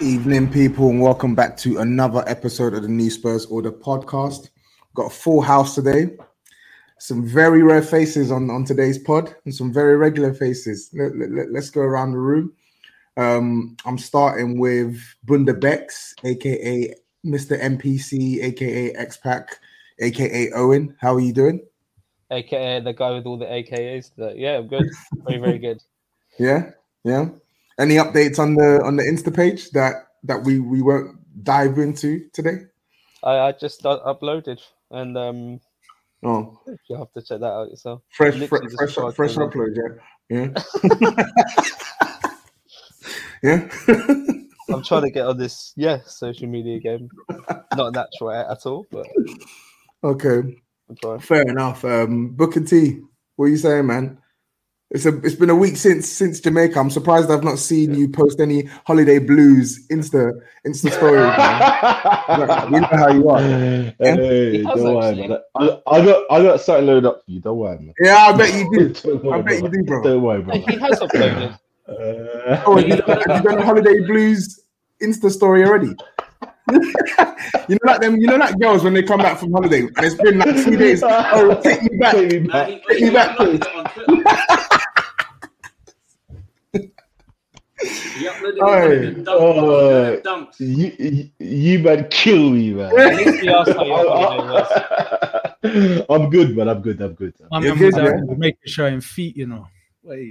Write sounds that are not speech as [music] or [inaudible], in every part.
Evening, people, and welcome back to another episode of the New Spurs Order podcast. Got a full house today. Some very rare faces on, on today's pod and some very regular faces. Let, let, us go around the room. Um, I'm starting with Bunda Bex, aka Mr. MPC, aka X-Pac, aka Owen. How are you doing? AKA the guy with all the AKAs. That yeah, I'm good. Very, very good. [laughs] Yeah, yeah. Any updates on the on the Insta page that that we we won't dive into today? I, I just uh, uploaded and um Oh, you have to check that out yourself. fresh, Literally fresh, fresh, upload. Yeah, yeah, [laughs] yeah. I'm trying to get on this yeah social media game. Not natural at, at all, but okay, fair enough. Um, Booker T, what are you saying, man? It's a it's been a week since since Jamaica. I'm surprised I've not seen you post any holiday blues Insta Insta stories. man. we know how you are. Hey, He has don't worry, man. I, I got I got something loaded up for you. Don't worry, man. Yeah, I bet you do. [laughs] Worry, I bet you do, bro. Don't worry, bro. He has uploaded. Uh, Oh, have you, done, have you done a holiday blues Insta story already? [laughs] you know, like them. You know, like girls when they come back from holiday and it's been like two days. [laughs] Oh, take me back. Take me back. he, Take me back, uploaded it on Twitter. he uploaded it Aye. on the dunk, Oh. dunks. You, you, you man, kill me, man. At least he asked how your holiday [laughs] was. I'm good, man. I'm good. I'm good. My You're man good, was out yeah? there making showing feet, you know. Wait.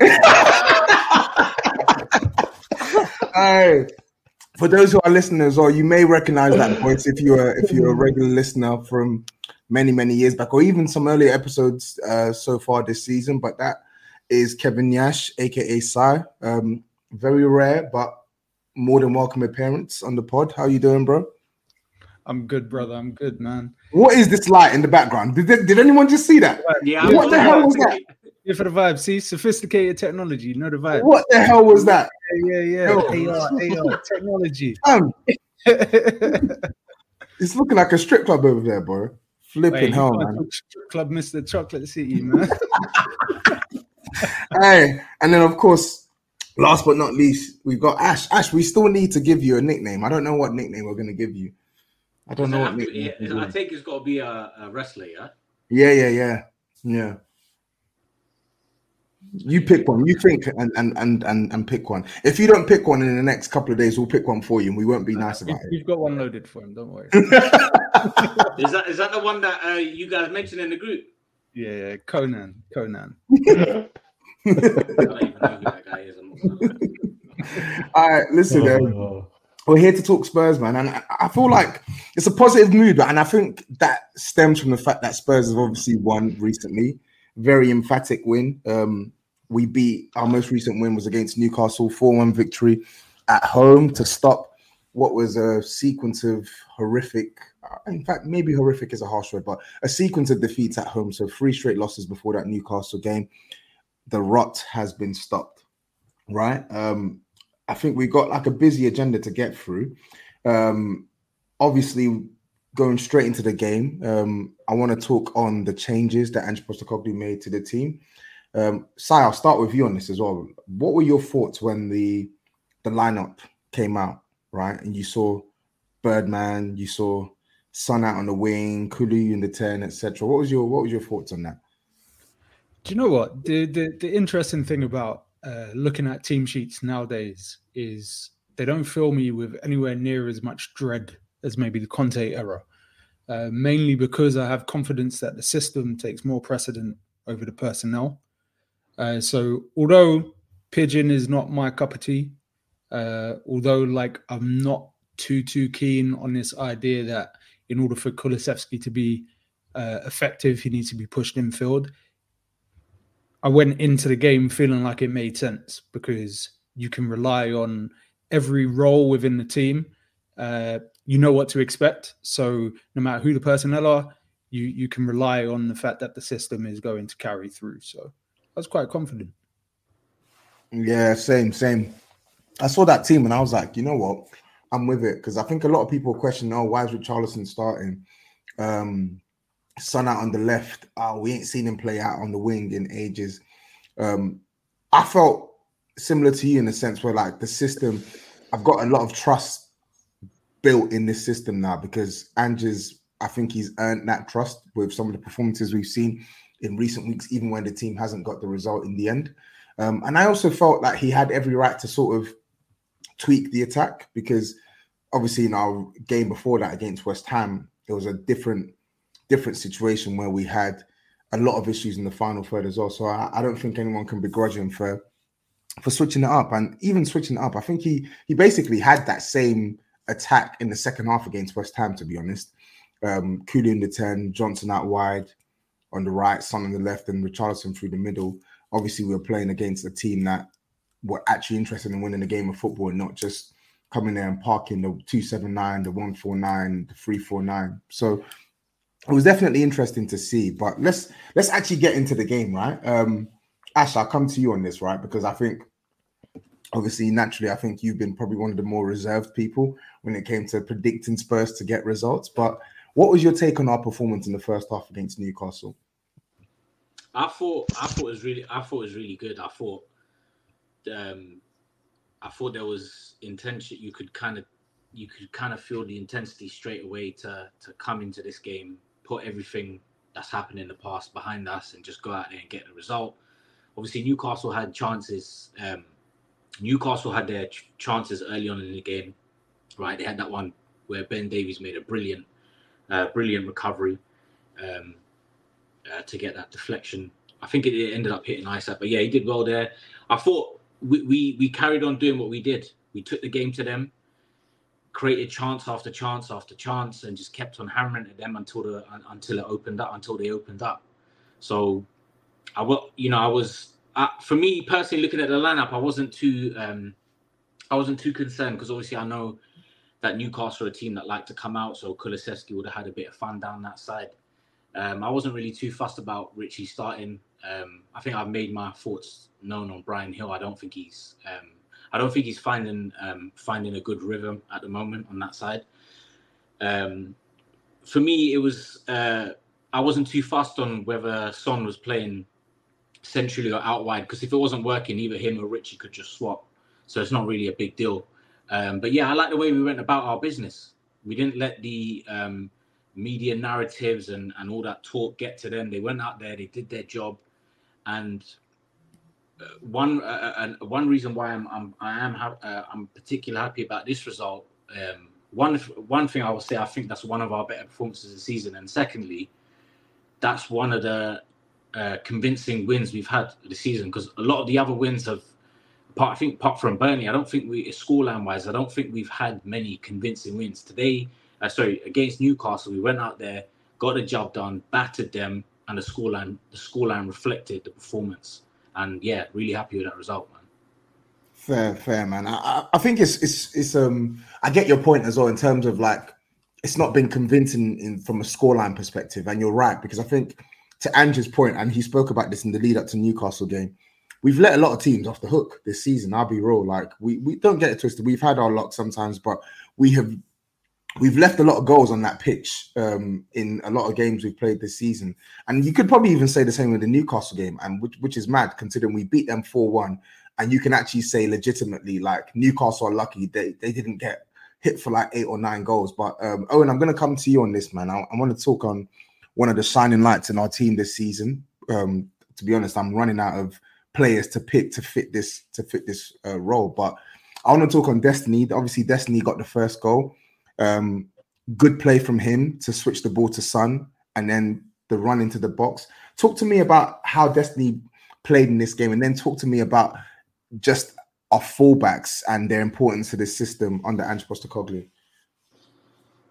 Aye. [laughs] For those who are listeners, or you may recognize that voice if you're if you're a regular listener from many many years back, or even some earlier episodes uh, so far this season. But that is Kevin Yash, aka Sai. Um, very rare, but more than welcome appearance on the pod. How you doing, bro? I'm good, brother. I'm good, man. What is this light in the background? Did, did anyone just see that? Yeah, What the hell was that? Here for the vibe. See, sophisticated technology. You know the vibe. What the hell was that? Yeah, yeah, yeah. AR, AR, technology. [laughs] Um, it's looking like a strip club over there, bro. Flipping Wait, hell, man. strip Club Mr. Chocolate City, man. [laughs] Hey, and then of course, last but not least, we've got Ash. Ash, we still need to give you a nickname. I don't know what nickname we're gonna give you. I don't know what nickname. Yeah, to I think it's got to be a, a wrestler, yeah? Yeah, yeah, yeah, yeah. You pick one. You think and and and and, and pick one. If you don't pick one in the next couple of days, we'll pick one for you, and we won't be nice We've, about it. we've got one loaded for him. Don't worry. [laughs] Is that is that the one that uh, you guys mentioned in the group? Yeah, yeah. Conan. Conan. [laughs] I don't even know who that guy is. I'm not gonna lie. All right, listen. Oh, we're here to talk Spurs, man, and I- I feel like it's a positive mood, and I think that stems from the fact that Spurs have obviously won recently. Very emphatic win. Um, we beat our most recent win was against Newcastle, four-one victory at home to stop what was a sequence of horrific. uh, In fact, maybe horrific is a harsh word, but a sequence of defeats at home. So three straight losses before that Newcastle game. The rot has been stopped, right? Um, I think we got like a busy agenda to get through. Um, obviously, going straight into the game, um, I want to talk on the changes that Ange Postecoglou made to the team. Um, Sai, I'll start with you on this as well. What were your thoughts when the the lineup came out, right, and you saw Birdman, you saw Son out on the wing, Kulu in the ten, etc. What was your what was your thoughts on that? Do you know what the the, the interesting thing about uh, looking at team sheets nowadays is they don't fill me with anywhere near as much dread as maybe the Conte era. Uh, mainly because I have confidence that the system takes more precedent over the personnel. Uh, so although Pigeon is not my cup of tea, uh, although like I'm not too too keen on this idea that in order for Kulusevski to be uh, effective, he needs to be pushed in field. I went into the game feeling like it made sense because you can rely on every role within the team. Uh, you know what to expect. So no matter who the personnel are, you you can rely on the fact that the system is going to carry through. So I was quite confident. Yeah, same, same. I saw that team and I was like, you know what? I'm with it because I think a lot of people question, oh, why is Richarlison starting? Um, Son out on the left. Oh, we ain't seen him play out on the wing in ages. Um, I felt similar to you in the sense where like the system, I've got a lot of trust built in this system now because Ange's, I think he's earned that trust with some of the performances we've seen in recent weeks, even when the team hasn't got the result in the end. Um, and I also felt that he had every right to sort of tweak the attack because obviously in our game before that against West Ham, it was a different different situation where we had a lot of issues in the final third as well. So I, I don't think anyone can begrudge him for for switching it up and even switching it up. I think he he basically had that same attack in the second half against West Ham, to be honest. Um, Kulu in the 10, Johnson out wide on the right, Son on the left, and Richarlison through the middle. Obviously, we were playing against a team that were actually interested in winning the game of football and not just coming there and parking the 279, the 149, the 349. So it was definitely interesting to see. But let's let's actually get into the game, right? Um Ash, I'll come to you on this, right? Because I think obviously naturally I think you've been probably one of the more reserved people when it came to predicting Spurs to get results. But what was your take on our performance in the first half against Newcastle? I thought I thought it was really I thought it was really good. I thought um I thought there was intention you could kind of you could kind of feel the intensity straight away to to come into this game, put everything that's happened in the past behind us and just go out there and get the result. Obviously Newcastle had chances um Newcastle had their ch- chances early on in the game. Right, they had that one where Ben Davies made a brilliant uh, brilliant recovery. Um, uh, to get that deflection. I think it, it ended up hitting Isak, but yeah, he did well there. I thought we, we we carried on doing what we did. We took the game to them, created chance after chance after chance, and just kept on hammering at them until the until it opened up, until they opened up. So, I will, you know, I was for me personally looking at the lineup, I wasn't too um, I wasn't too concerned because obviously I know that Newcastle are a team that like to come out, so Kulusevski would have had a bit of fun down that side. Um, I wasn't really too fussed about Richie starting. Um, I think I've made my thoughts known on Bryan Gil. I don't think he's um, I don't think he's finding um, finding a good rhythm at the moment on that side. Um, for me, it was uh, I wasn't too fast on whether Son was playing centrally or out wide because if it wasn't working, either him or Richie could just swap. So it's not really a big deal. Um, but yeah, I like the way we went about our business. We didn't let the um, media narratives and, and all that talk get to them. They went out there, they did their job, and one uh, uh, one reason why I'm, I'm I am ha- uh, I'm particularly happy about this result. Um, one one thing I will say, I think that's one of our better performances this season, and secondly, that's one of the uh, convincing wins we've had this season because a lot of the other wins have. Apart, I think apart from Burnley, I don't think we scoreline wise, I don't think we've had many convincing wins. Today, uh, sorry, against Newcastle, we went out there, got the job done, battered them, and the scoreline the scoreline reflected the performance. And yeah, really happy with that result, man. Fair, fair, man. I, I think it's it's it's um I get your point as well in terms of like it's not been convincing in from a scoreline perspective, and you're right because I think to Andrew's point, and he spoke about this in the lead up to Newcastle game. We've let a lot of teams off the hook this season. I'll be real. Like we we don't get it twisted. We've had our luck sometimes, but we have we've left a lot of goals on that pitch um, in a lot of games we've played this season. And you could probably even say the same with the Newcastle game, and which, which is mad considering we beat them 4 1 and you can actually say legitimately, like Newcastle are lucky they they didn't get hit for like eight or nine goals. But um, Owen, I'm going to come to you on this, man. I, I want to talk on one of the shining lights in our team this season. Um, to be honest, I'm running out of players to pick to fit this to fit this uh, role. But I want to talk on Destiny. Obviously, Destiny got the first goal. Um, good play from him to switch the ball to Son and then the run into the box. Talk to me about how Destiny played in this game, and then talk to me about just our fullbacks and their importance to this system under Ange Postecoglou.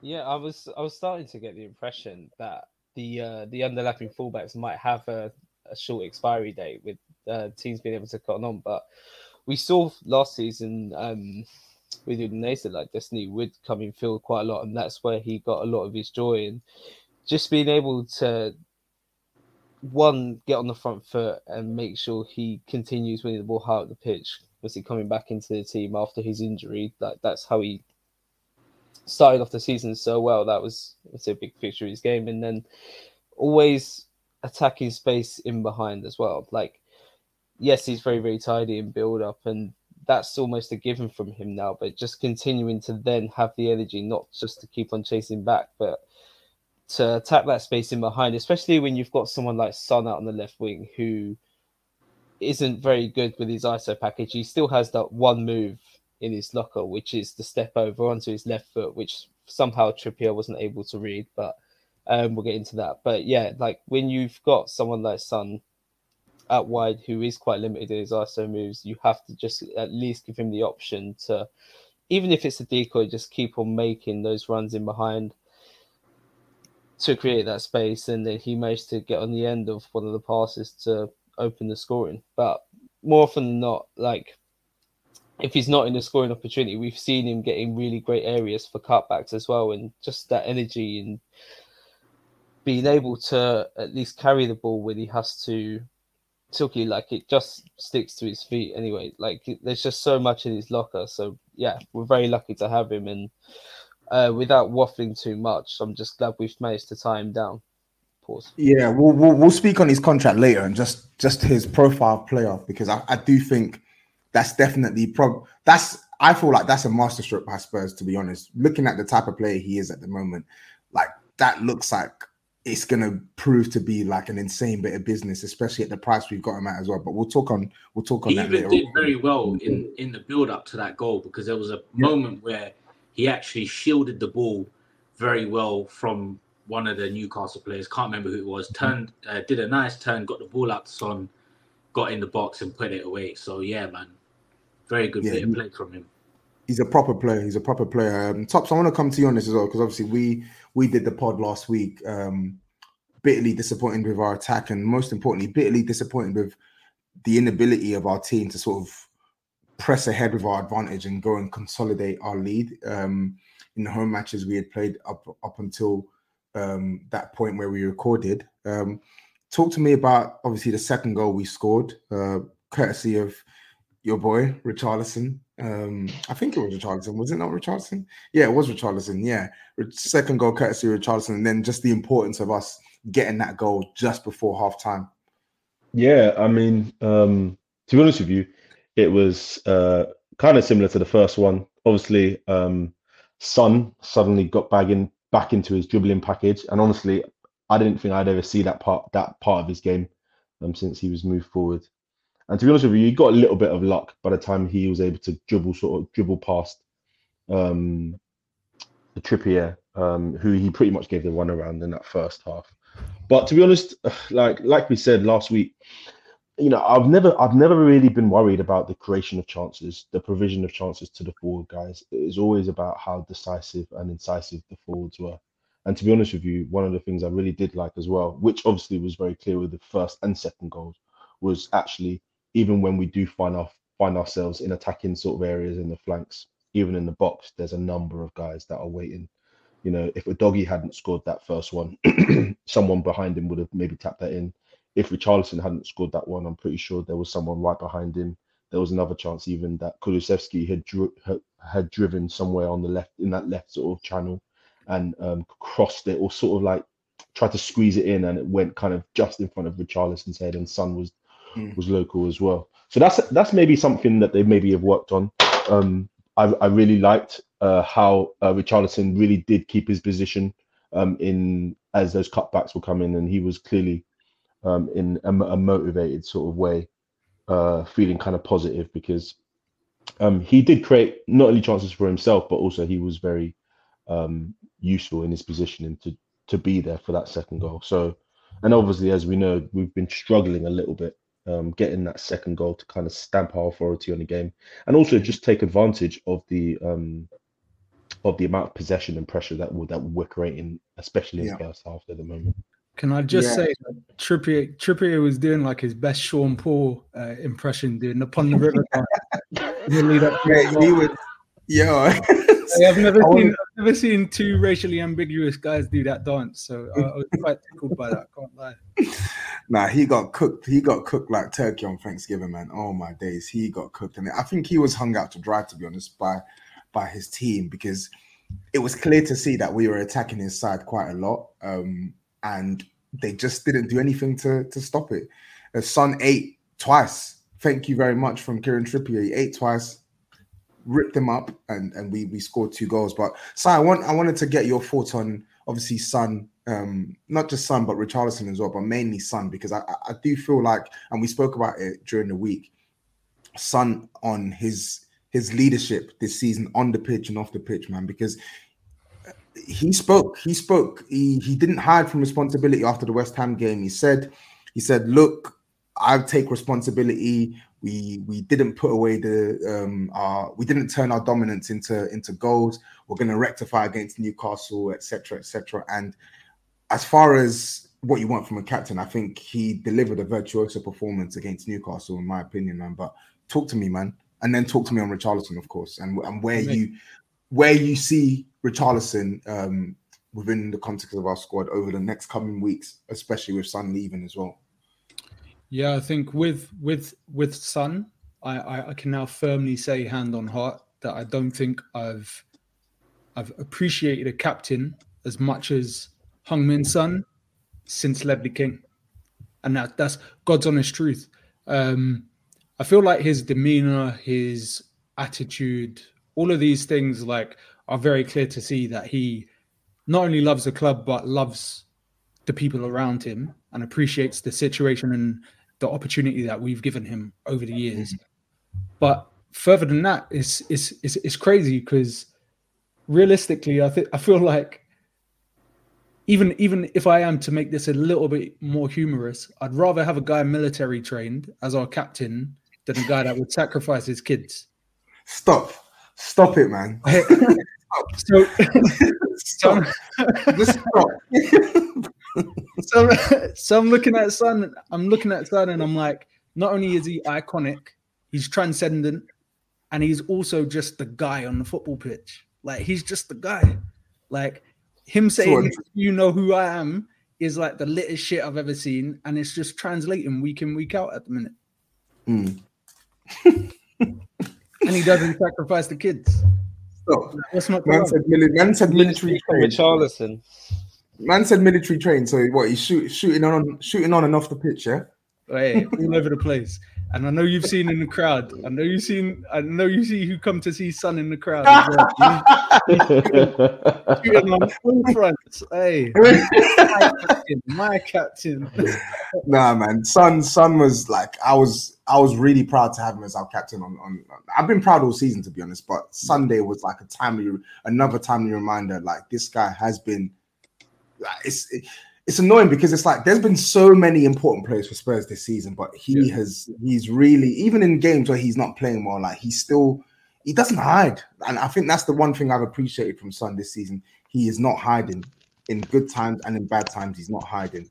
Yeah, I was I was starting to get the impression that the uh, the underlapping fullbacks might have a, a short expiry date with uh, teams being able to cotton on, but we saw last season um, with Udinese like Destiny would come in field quite a lot, and that's where he got a lot of his joy and just being able to one get on the front foot and make sure he continues winning the ball high up the pitch. Was he coming back into the team after his injury? Like that's how he started off the season so well. That was it's a big feature of his game, and then always attacking space in behind as well. Like yes, he's very very tidy in build up, and that's almost a given from him now. But just continuing to then have the energy, not just to keep on chasing back, but to attack that space in behind, especially when you've got someone like Son out on the left wing who isn't very good with his ISO package. He still has that one move in his locker, which is the step over onto his left foot, which somehow Trippier wasn't able to read. But um, we'll get into that. But yeah, like when you've got someone like Son out wide who is quite limited in his ISO moves, you have to just at least give him the option to, even if it's a decoy, just keep on making those runs in behind to create that space, and then he managed to get on the end of one of the passes to open the scoring. But more often than not, like if he's not in a scoring opportunity, we've seen him getting really great areas for cutbacks as well, and just that energy and being able to at least carry the ball when he has to. Silky, like it just sticks to his feet anyway. Like there's just so much in his locker. So yeah, we're very lucky to have him, and uh, without waffling too much, I'm just glad we've managed to tie him down. Pause. Yeah, we'll, we'll we'll speak on his contract later and just just his profile player because I, I do think that's definitely prob that's I feel like that's a masterstroke by Spurs to be honest. Looking at the type of player he is at the moment, like that looks like it's gonna prove to be like an insane bit of business, especially at the price we've got him at as well. But we'll talk on we'll talk on He that even did very well in in the build up to that goal because there was a moment where he actually shielded the ball very well from one of the Newcastle players. Can't remember who it was. Turned, uh, did a nice turn, got the ball out to Son, got in the box and put it away. So yeah, man, very good Yeah, bit of play from him. He's a proper player. He's a proper player. Um, Tops, I want to come to you on this as well because obviously we we did the pod last week. Um, bitterly disappointed with our attack, and most importantly, bitterly disappointed with the inability of our team to sort of press ahead with our advantage and go and consolidate our lead. Um, in the home matches we had played up up until um, that point where we recorded. Um, talk to me about obviously the second goal we scored, uh, courtesy of your boy Richarlison. Um, I think it was Richarlison, was it not Richarlison? Yeah, it was Richarlison. Yeah, second goal courtesy of Richarlison, and then just the importance of us getting that goal just before half time. Yeah, I mean, um, to be honest with you, it was uh, kind of similar to the first one. Obviously, um, Son suddenly got back in back into his dribbling package, and honestly, I didn't think I'd ever see that part that part of his game um, since he was moved forward. And to be honest with you, he got a little bit of luck by the time he was able to dribble sort of dribble past um, the Trippier, um, who he pretty much gave the run around in that first half. But to be honest, [sighs] like like we said last week, you know, I've never I've never really been worried about the creation of chances, the provision of chances to the forward guys. It is always about how decisive and incisive the forwards were. And to be honest with you, one of the things I really did like as well, which obviously was very clear with the first and second goals, was actually even when we do find our find ourselves in attacking sort of areas in the flanks, even in the box, there's a number of guys that are waiting. You know, if Udogie hadn't scored that first one, [clears throat] someone behind him would have maybe tapped that in. If Richarlison hadn't scored that one, I'm pretty sure there was someone right behind him. There was another chance even that Kulusevski had had, had driven somewhere on the left in that left sort of channel and um, crossed it or sort of like tried to squeeze it in and it went kind of just in front of Richarlison's head and Son was Mm. was local as well. So that's that's maybe something that they maybe have worked on. Um, I, I really liked uh, how uh, Richarlison really did keep his position um, in as those cutbacks were coming, and he was clearly um, in a, a, motivated sort of way, uh, feeling kind of positive because um, he did create not only chances for himself, but also he was very um, useful in his positioning to to be there for that second goal. So, and obviously, as we know, we've been struggling a little bit um, getting that second goal to kind of stamp our authority on the game, and also just take advantage of the um, of the amount of possession and pressure that that we're creating, especially in yeah. the first half at the moment. Can I just yeah. say that Trippier Trippier was doing like his best Sean Paul uh, impression doing a Pon de River. [laughs] yeah, he would, yeah. [laughs] I've never seen I've never seen two racially ambiguous guys do that dance, so uh, I was quite tickled by that. Can't lie. Nah, he got cooked. He got cooked like turkey on Thanksgiving, man. Oh my days, he got cooked, and I think he was hung out to dry, to be honest, by by his team because it was clear to see that we were attacking his side quite a lot, um, and they just didn't do anything to to stop it. The Son ate twice. Thank you very much from Kieran Trippier. He ate twice ripped them up and and we we scored two goals. But so I want I wanted to get your thoughts on obviously Son, um, not just Son but Richarlison as well, but mainly Son because I I do feel like and we spoke about it during the week, Son on his his leadership this season on the pitch and off the pitch, man, because he spoke. He spoke. He he didn't hide from responsibility after the West Ham game. He said, he said, look, I take responsibility we we didn't put away the um our we didn't turn our dominance into into goals. We're going to rectify against newcastle etc etc and as far as what you want from a captain i think he delivered a virtuoso performance against newcastle in my opinion man. But talk to me man. And then talk to me on richarlison of course. And, and where you where you see richarlison um within the context of our squad over the next coming weeks especially with Son leaving as well yeah, I think with with with Son, I, I, I can now firmly say hand on heart that I don't think I've I've appreciated a captain as much as Heung-min Son since Ledley King, and that that's God's honest truth. Um, I feel like his demeanor, his attitude, all of these things like are very clear to see that he not only loves the club but loves the people around him and appreciates the situation and the opportunity that we've given him over the years. Mm-hmm. But further than that, it's it's it's, it's crazy because realistically, I think I feel like even even if I am to make this a little bit more humorous, I'd rather have a guy military trained as our captain than a guy that would sacrifice his kids. Stop, stop it, man. [laughs] so, [laughs] stop. [laughs] stop. So, [laughs] so I'm looking at Son. I'm looking at Son, and I'm like, not only is he iconic, he's transcendent, and he's also just the guy on the football pitch. Like he's just the guy. Like him saying, "You know who I am," is like the littest shit I've ever seen, and it's just translating week in week out at the minute. Mm. [laughs] and he doesn't sacrifice the kids. Stop. That's not man said, mili- man said military. Richarlison. Man said military train, so what he's shoot, shooting on shooting on and off the pitch, yeah. Hey, all over the place. And I know you've seen in the crowd. I know you've seen. I know you see who come to see Son in the crowd. [laughs] On full fronts. Hey, [laughs] my captain. My captain. [laughs] nah, man. Son, Son was like I was. I was really proud to have him as our captain. On, on, I've been proud all season to be honest, but Sunday was like a timely, another timely reminder. Like this guy has been it's it's annoying because it's like there's been so many important players for Spurs this season, but he yeah. has he's really even in games where he's not playing well, like he's still he doesn't hide, and I think that's the one thing I've appreciated from Son this season. He is not hiding in good times and in bad times. He's not hiding.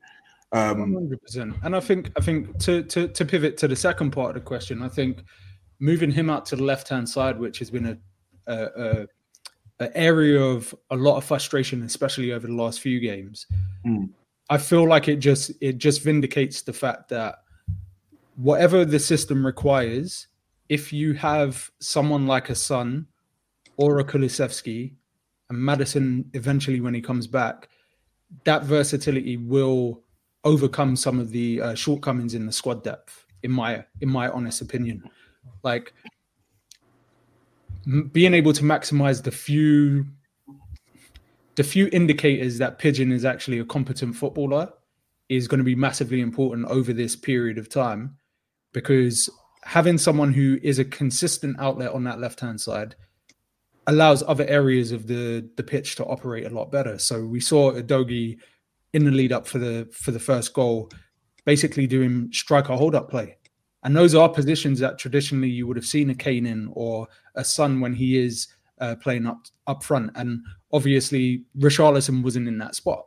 Um, 100%. And I think I think to to to pivot to the second part of the question, I think moving him out to the left hand side, which has been a, a, a an area of a lot of frustration, especially over the last few games. Mm. I feel like it just it just vindicates the fact that whatever the system requires, if you have someone like a Son or a Kulusevski and Maddison eventually when he comes back, that versatility will overcome some of the uh, shortcomings in the squad depth in my in my honest opinion. Like being able to maximize the few the few indicators that Pigeon is actually a competent footballer is going to be massively important over this period of time because having someone who is a consistent outlet on that left hand side allows other areas of the the pitch to operate a lot better. So we saw Udogie in the lead up for the for the first goal, basically doing striker hold up play, and those are positions that traditionally you would have seen a Kane in or a Son when he is uh, playing up up front, and obviously Richarlison wasn't in that spot.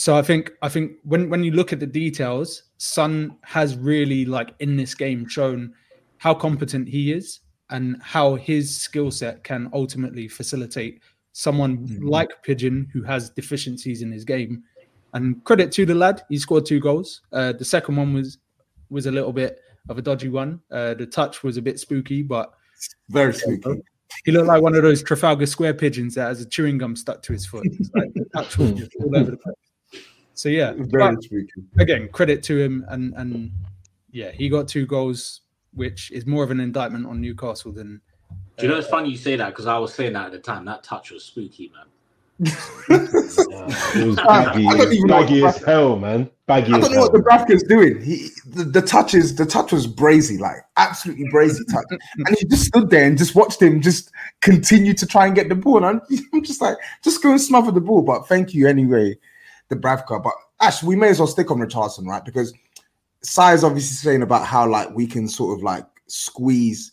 So I think I think when when you look at the details, Son has really like in this game shown how competent he is and how his skill set can ultimately facilitate someone like Pigeon who has deficiencies in his game. And credit to the lad, he scored two goals. Uh, the second one was was a little bit of a dodgy one. Uh, the touch was a bit spooky, but Very spooky. [laughs] he looked like one of those Trafalgar Square pigeons that has a chewing gum stuck to his foot. It's like the touch was all over the place. So yeah, Very but spooky. again, credit to him, and and yeah, he got two goals, which is more of an indictment on Newcastle than. Do you know it's uh, funny you say that because I was saying that at the time. That touch was spooky, man. [laughs] It was I baggy, don't it was even baggy what- as hell, man. Baggy I don't know what hell. the Bravka's doing. He the, the touch is the touch was brazy, like absolutely brazy touch, [laughs] and he just stood there and just watched him just continue to try and get the ball. And I'm, [laughs] I'm just like, just go and smother the ball. But thank you anyway, Dubravka. But Ash, we may as well stick on Richarlison, right? Because Sai is obviously saying about how like we can sort of like squeeze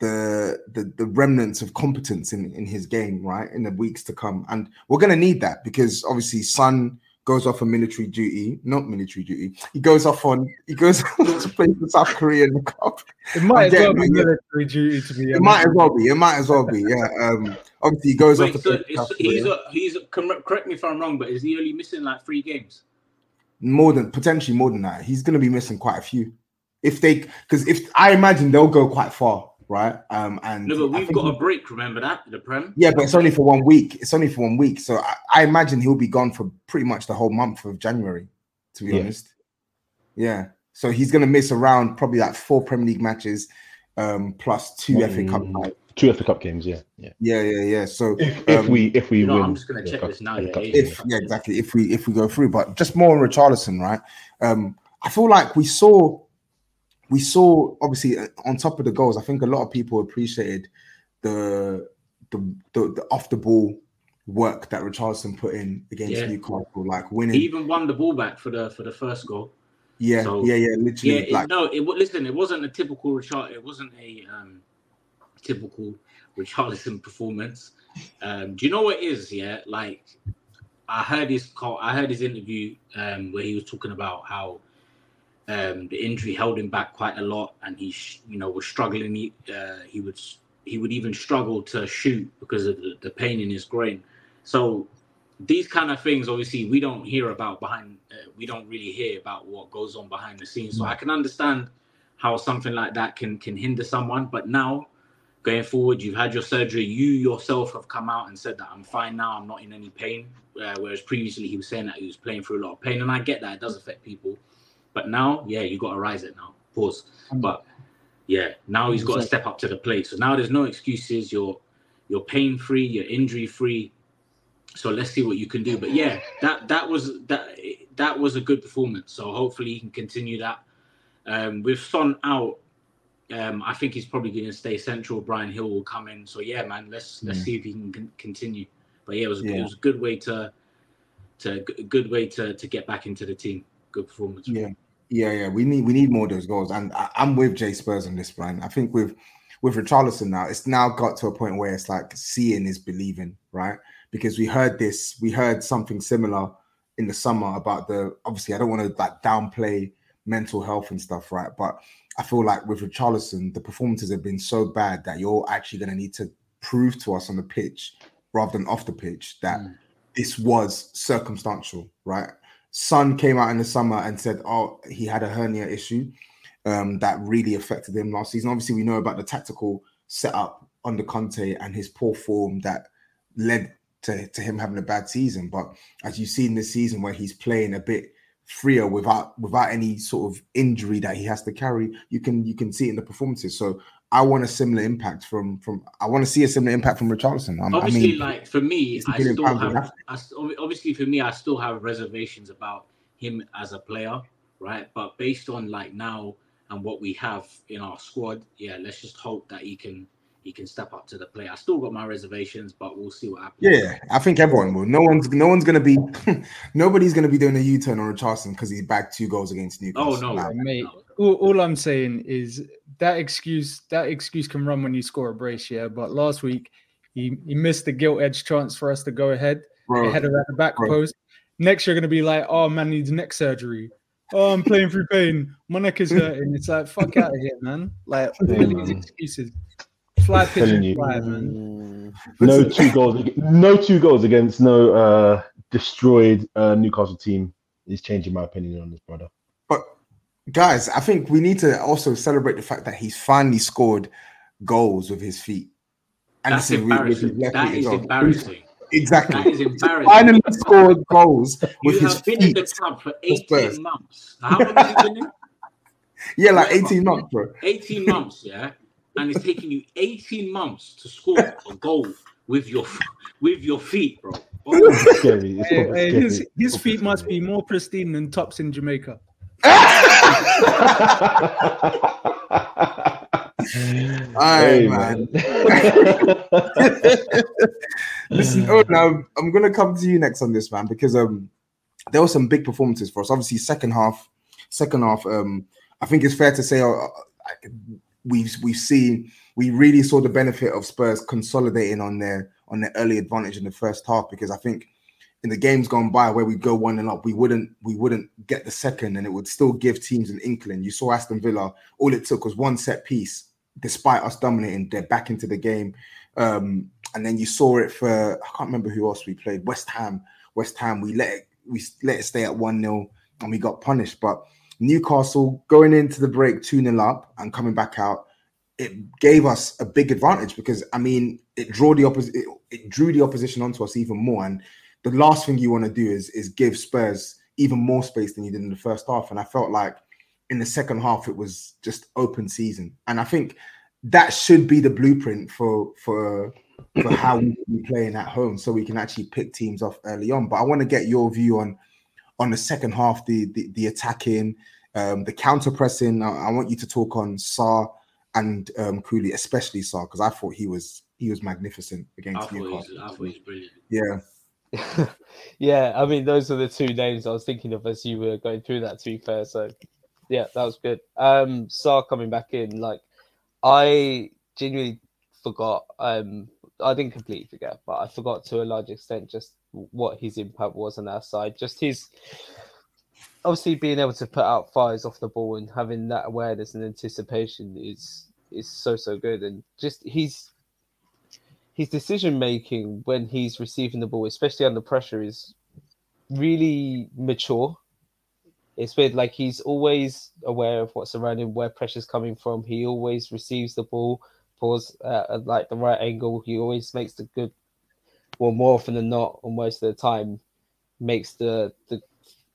the the, the remnants of competence in, in his game, right, in the weeks to come. And we're gonna need that because obviously Son goes off on military duty, not military duty. He goes off on he goes [laughs] to play for South Korea in the cup. It might as well be getting it, military duty to be. It might as well be. It might as well be. Yeah. Um. Obviously, he goes Wait, off to so play for it's, South he's Korea. a, he's a, correct correct me if I'm wrong, but is he only missing like three games? more than potentially more than that. He's going to be missing quite a few. If they, because if I imagine they'll go quite far, right? Um. And No, but we've got he- a break. Remember that the prem. Yeah, but it's only for one week. It's only for one week. So I, I imagine he'll be gone for pretty much the whole month of January, to be Yeah. honest. Yeah. So he's gonna miss around probably like four Premier League matches, um, plus two FA Cup. Mm. Two FA Cup games, yeah, yeah. Yeah, yeah, yeah. So If, if um, we if we You know, win, I'm just gonna check cup- this now, yeah, cup if- game, if yeah, exactly. If we if we go through, but just more on Richarlison, right? Um, I feel like we saw we saw obviously uh, on top of the goals. I think a lot of people appreciated the the the, the off the ball work that Richarlison put in against Yeah. Newcastle, like winning. He even won the ball back for the for the first goal. yeah, so- yeah, yeah, Yeah, literally. it, no, it listen. It wasn't a typical Richard. It wasn't a um, typical Richarlison performance. Um, do you know what it is? Yeah, like I heard his call. I heard his interview um, where he was talking about how um, the injury held him back quite a lot, and he, you know, was struggling. He, uh, he would he would even struggle to shoot because of the, the pain in his groin. So these kind of things, obviously, we don't hear about behind. Uh, we don't really hear about what goes on behind the scenes. So I can understand how something like that can can hinder someone. But now, going forward, you've had your surgery. You yourself have come out and said that I'm fine now. I'm not in any pain. Uh, whereas previously he was saying that he was playing through a lot of pain, and I get that it does affect people. But now, yeah, you got to rise it now. Pause. But yeah, now he's got to step up to the plate. So now there's no excuses. You're you're pain free. You're injury free. So let's see what you can do. But yeah, that that was that that was a good performance. So hopefully he can continue that. Um, with Son out, um, I think he's probably going to stay central. Bryan Gil will come in. So yeah, man, let's let's Mm. see if he can con- continue. But yeah, it was Yeah. it was a good way to to a good way to to get back into the team. Good performance. Yeah, yeah, yeah. We need we need more of those goals, and I, I'm with Jay Spurs on this, Brian. I think with with Richarlison now, it's now got to a point where it's like seeing is believing, right? Because we heard this, we heard something similar in the summer about the. Obviously, I don't want to like downplay mental health and stuff, right? But I feel like with Richarlison, the performances have been so bad that you're actually going to need to prove to us on the pitch rather than off the pitch that Mm. this was circumstantial, right? Son came out in the summer and said, "Oh, he had a hernia issue um, that really affected him last season." Obviously, we know about the tactical setup under Conte and his poor form that led to, to him having a bad season. But as you've seen this season, where he's playing a bit freer without without any sort of injury that he has to carry, you can you can see it in the performances. So I want a similar impact from from I want to see a similar impact from Richarlison. Um, I obviously, mean, like for me, I still have, have I obviously for me, I still have reservations about him as a player, right? But based on like now and what we have in our squad, yeah, let's just hope that he can he can step up to the plate. I still got my reservations, but we'll see what happens. Yeah, I think everyone will. No one's no one's gonna be [laughs] nobody's gonna be doing a U-turn on Richarlison because he bagged two goals against Newcastle. Oh no, Like, Mate, no. all, all I'm saying is that excuse that excuse can run when you score a brace, yeah. But last week he, he missed the gilt edge chance for us to go ahead. bro, a header at the back bro. post. Next, you're gonna be like, "Oh man, needs neck surgery." Oh, I'm playing through pain. My neck is hurting. It's like, fuck out of here, man. Like all Yeah, these excuses. Fly pitch and you. fly, man. No two goals. No two goals against no uh, destroyed uh, Newcastle team is changing my opinion on this brother. But guys, I think we need to also celebrate the fact that he's finally scored goals with his feet. That's this is with- with his embarrassing. left That feet is as well. embarrassing. Exactly. That is He's embarrassing. finally scored goals You with his have been in the club for 18 months. How long have you been in? Yeah, like 18 months, bro. 18 months, yeah, and it's taking you 18 months to score a goal with your with your feet, bro. Oh, scary. It's Hey, hey, scary. his, his feet must be more pristine than tops in Jamaica. [laughs] Aye, Hey, man. man. [laughs] Listen, oh no, I'm gonna come to you next on this, man, because um there were some big performances for us. Obviously, second half, second half. Um, I think it's fair to say uh, uh, we've we've seen we really saw the benefit of Spurs consolidating on their on their early advantage in the first half because I think in the games gone by where we go one and up, we wouldn't we wouldn't get the second, and it would still give teams an inkling. You saw Aston Villa; all it took was one set piece, despite us dominating. They're back into the game, um, and then you saw it for I can't remember who else we played. West Ham. West Ham. We let it we let it stay at one 0 and we got punished. But Newcastle going into the break two 0 up and coming back out, it gave us a big advantage because I mean it drew the opposite. It, it drew the opposition onto us even more and the last thing you want to do is is give Spurs even more space than you did in the first half. And I felt like in the second half it was just open season. And I think that should be the blueprint for for for how we be playing at home, so we can actually pick teams off early on. But I want to get your view on on the second half, the the, the attacking, um, the counter pressing. I, I want you to talk on Sarr and um, Cooley, especially Sarr, because I thought he was he was magnificent I against thought, he was, Newcastle. I thought he was brilliant. Yeah. [laughs] yeah, I mean, those are the two names I was thinking of as you were going through that. To be fair, so yeah, that was good. Um, Sarr coming back in, like I genuinely forgot. Um, I didn't completely forget, but I forgot to a large extent just what his impact was on our side. Just his obviously being able to put out fires off the ball and having that awareness and anticipation is is so so good, and just he's his decision making when he's receiving the ball, especially under pressure, is really mature. It's weird, like he's always aware of what's around him, where pressure's coming from. He always receives the ball, uh, at like the right angle. He always makes the good, well, more often than not, or most of the time, makes the the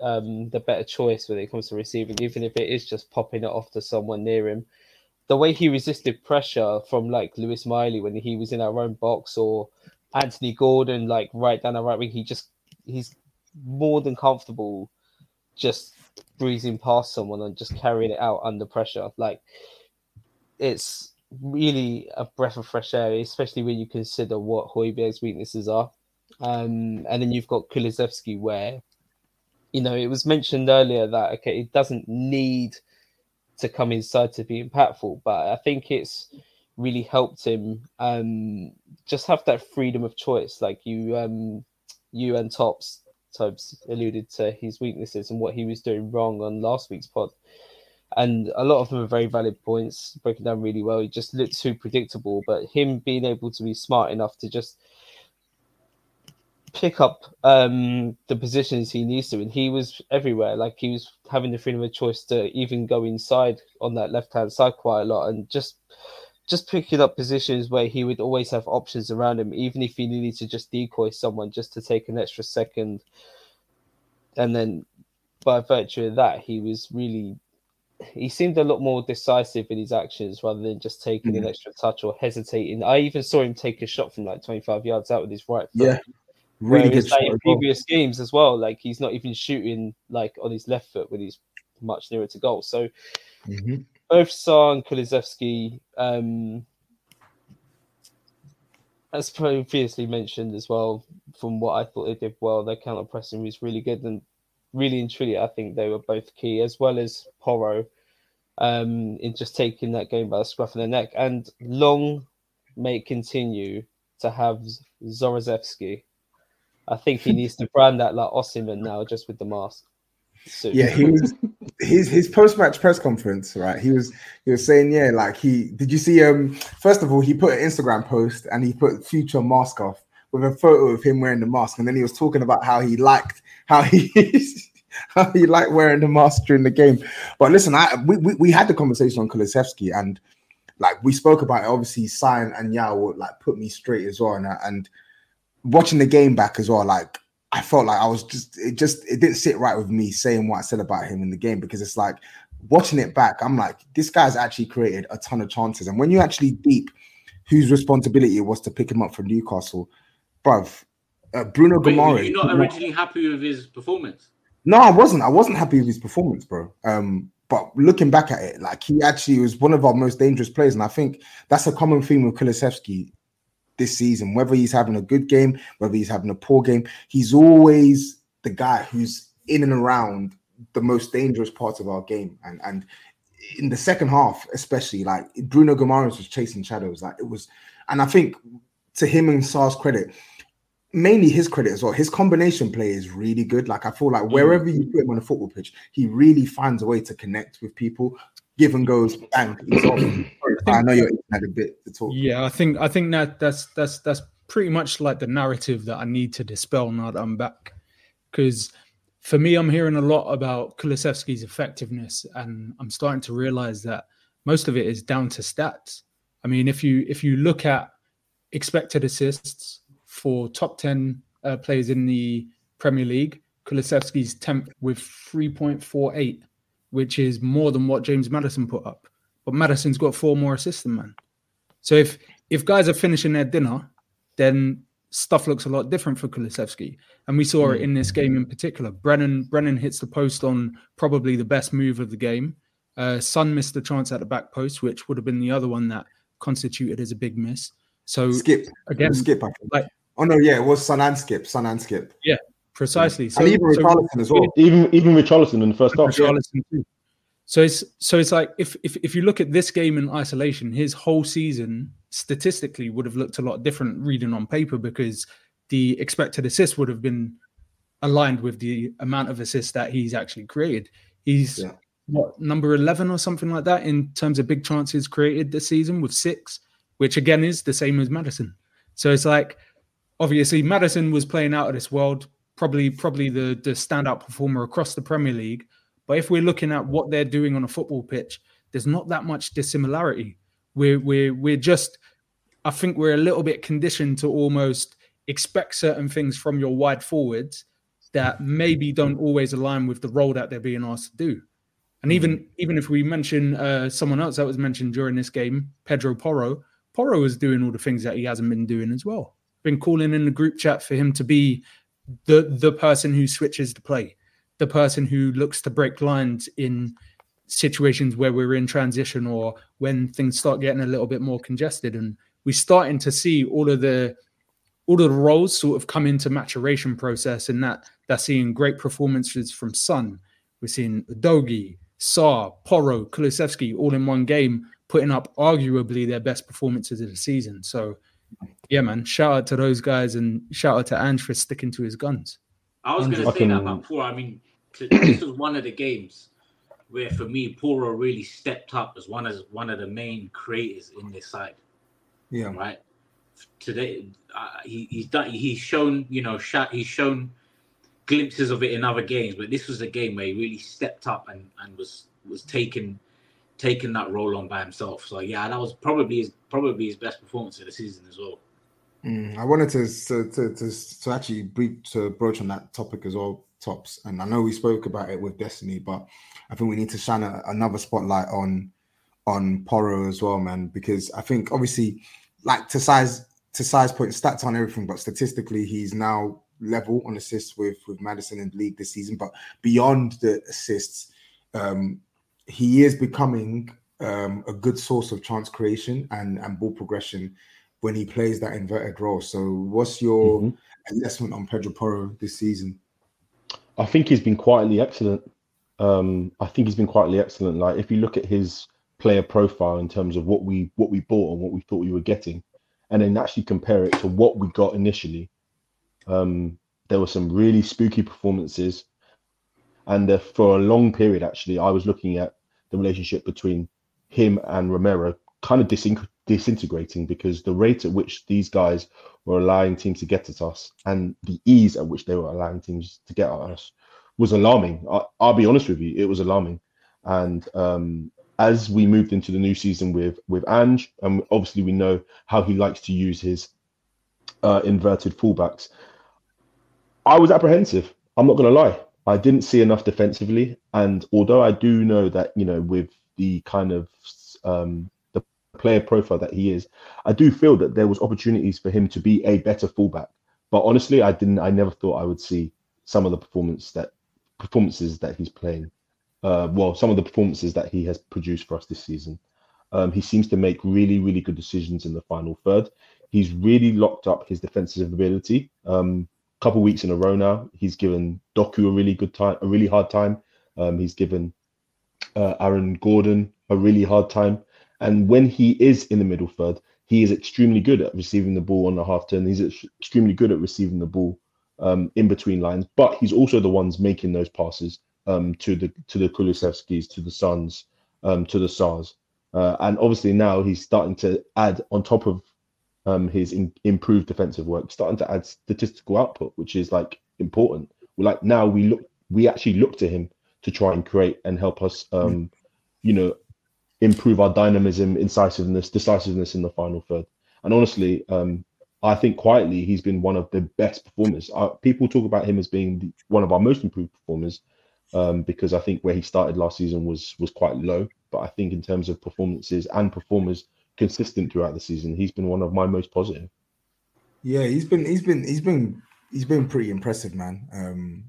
um the better choice when it comes to receiving, even if it is just popping it off to someone near him the way he resisted pressure from like Lewis Miley when he was in our own box or Anthony Gordon like right down the right wing, he just he's more than comfortable just breezing past someone and just carrying it out under pressure. Like it's really a breath of fresh air, especially when you consider what Højbjerg's weaknesses are. Um, and then you've got Kulusevski where you know it was mentioned earlier that okay, it doesn't need to come inside to be impactful. But I think it's really helped him um, just have that freedom of choice. Like you, um, you and Tops Tobes alluded to his weaknesses and what he was doing wrong on last week's pod. And a lot of them are very valid points, broken down really well. He just looked too predictable, but him being able to be smart enough to just pick up um, the positions he needs to, and he was everywhere. Like he was having the freedom of choice to even go inside on that left hand side quite a lot, and just just picking up positions where he would always have options around him, even if he needed to just decoy someone just to take an extra second. And then by virtue of that, he was really he seemed a lot more decisive in his actions rather than just taking mm-hmm. an extra touch or hesitating. I even saw him take a shot from like 25 yards out with his right foot. Yeah. Really Whereas, good like, in well. previous games as well. Like he's not even shooting like on his left foot when he's much nearer to goal. So Mhm. both Sarr and Kulusevski, um, as previously mentioned as well, from what I thought they did well, their counter pressing was really good and really and truly, I think they were both key, as well as Porro, um, in just taking that game by the scruff of the neck. And long may continue to have Zorozevsky. I think he needs to brand that like Osimhen now, just with the mask. suit. Yeah, he was his his post match press conference, right? He was he was saying, yeah, like he did you see um first of all he put an Instagram post and he put future mask off with a photo of him wearing the mask, and then he was talking about how he liked how he [laughs] how he liked wearing the mask during the game. But listen, I we we, we had the conversation on Kulusevski and like we spoke about it, obviously Sign and Yao would like put me straight as well, and uh, and watching the game back as well, like I felt like I was just it just it didn't sit right with me saying what I said about him in the game because it's like watching it back, I'm like, this guy's actually created a ton of chances. And when you actually deep whose responsibility it was to pick him up from Newcastle, bruv, uh, Bruno Wait, were you not originally happy with his performance? No, I wasn't. I wasn't happy with his performance, bro. Um, but looking back at it, like he actually was one of our most dangerous players, and I think that's a common theme with Kulusevski this season. Whether he's having a good game, whether he's having a poor game, he's always the guy who's in and around the most dangerous parts of our game. And and in the second half, especially, like Bruno Guimarães was chasing shadows. Like it was, and I think to him and Sarr's credit, mainly his credit as well. His combination play is really good. Like I feel like mm. wherever you put him on a football pitch, he really finds a way to connect with people. Give and goes, bang. he's off. [clears throat] I know you're had a bit to talk. Yeah, I think I think that that's that's that's pretty much like the narrative that I need to dispel now that I'm back. Because for me, I'm hearing a lot about Kulusevski's effectiveness, and I'm starting to realize that most of it is down to stats. I mean, if you if you look at expected assists for top ten uh, players in the Premier League, Kulusevski's tenth with 3.48, which is more than what James Maddison put up. But Maddison's got four more assists than man. So if if guys are finishing their dinner, then stuff looks a lot different for Kulisevsky. And we saw it in this game in particular. Brennan Brennan hits the post on probably the best move of the game. Uh, Son missed the chance at the back post, which would have been the other one that constituted as a big miss. So Skip again, skip. I think. like oh no, yeah, it was Son and Skip, Son and Skip, yeah, precisely. So, and even so- Richarlison as well. Even even Richarlison in the first half. Too. So it's so it's like if if if you look at this game in isolation, his whole season statistically would have looked a lot different reading on paper because the expected assist would have been aligned with the amount of assists that he's actually created. He's Yeah. what number eleven or something like that in terms of big chances created this season with six, which again is the same as Maddison. So it's like obviously Maddison was playing out of this world, probably probably the the standout performer across the Premier League. But if we're looking at what they're doing on a football pitch, there's not that much dissimilarity. We're we're we're just I think we're a little bit conditioned to almost expect certain things from your wide forwards that maybe don't always align with the role that they're being asked to do. And even even if we mention uh, someone else that was mentioned during this game, Pedro Porro, Porro is doing all the things that he hasn't been doing as well. Been calling in the group chat for him to be the the person who switches the play, the person who looks to break lines in situations where we're in transition or when things start getting a little bit more congested. And we're starting to see all of the all of the roles sort of come into maturation process and that that's seeing great performances from Son. We're seeing Dogi, Sarr, Porro, Kulusevski all in one game, putting up arguably their best performances of the season. So yeah, man, shout out to those guys and shout out to Ange for sticking to his guns. I was going to say that can- about Porro. I mean, this was one of the games where, for me, Porro really stepped up as one as one of the main creators in this side. Yeah. Right. Today, uh, he, he's done. He's shown, you know, shot. He's shown glimpses of it in other games, but this was a game where he really stepped up and and was was taking taking that role on by himself. So yeah, that was probably his probably his best performance of the season as well. Mm, I wanted to to, to to to actually brief to broach on that topic as well, tops. And I know we spoke about it with Destiny, but I think we need to shine a, another spotlight on on Porro as well, man, because I think obviously, like to size to size point stats on everything, but statistically he's now level on assists with with Maddison the league this season. But beyond the assists, um, he is becoming um, a good source of chance creation and and ball progression when he plays that inverted role. So, what's your Mhm. assessment on Pedro Porro this season? I think he's been quietly excellent. Um, I think he's been quietly excellent. Like if you look at his player profile in terms of what we what we bought and what we thought we were getting, and then actually compare it to what we got initially, um, there were some really spooky performances. And uh, for a long period, actually, I was looking at the relationship between him and Romero kind of disin- disintegrating because the rate at which these guys were allowing teams to get at us and the ease at which they were allowing teams to get at us was alarming. I, I'll be honest with you, it was alarming. And um, as we moved into the new season with with Ange, and obviously we know how he likes to use his uh, inverted fullbacks. I was apprehensive. I'm not going to lie. I didn't see enough defensively, and although I do know that you know with the kind of um, the player profile that he is, I do feel that there was opportunities for him to be a better fullback. But honestly, I didn't. I never thought I would see some of the performance that performances that he's playing. Uh, well, some of the performances that he has produced for us this season. Um, he seems to make really, really good decisions in the final third. He's really locked up his defensive ability. Um, couple weeks in a row now, he's given Doku a really good time, a really hard time. Um, he's given uh, Aaron Gordon a really hard time. And when he is in the middle third, he is extremely good at receiving the ball on the half turn. He's ex- extremely good at receiving the ball um, in between lines, but he's also the ones making those passes um, to the to the Kulusevskis, to the Sons, um, to the Sarrs. Uh, and obviously now he's starting to add on top of um, his in, improved defensive work, starting to add statistical output, which is like important. Like now we look, we actually look to him to try and create and help us, um, you know, improve our dynamism, incisiveness, decisiveness in the final third. And honestly, um, I think quietly he's been one of the best performers. Uh, people talk about him as being the, one of our most improved performers um, because I think where he started last season was was quite low. But I think in terms of performances and performers consistent throughout the season, he's been one of my most positive. Yeah, he's been he's been he's been he's been pretty impressive, man. Um,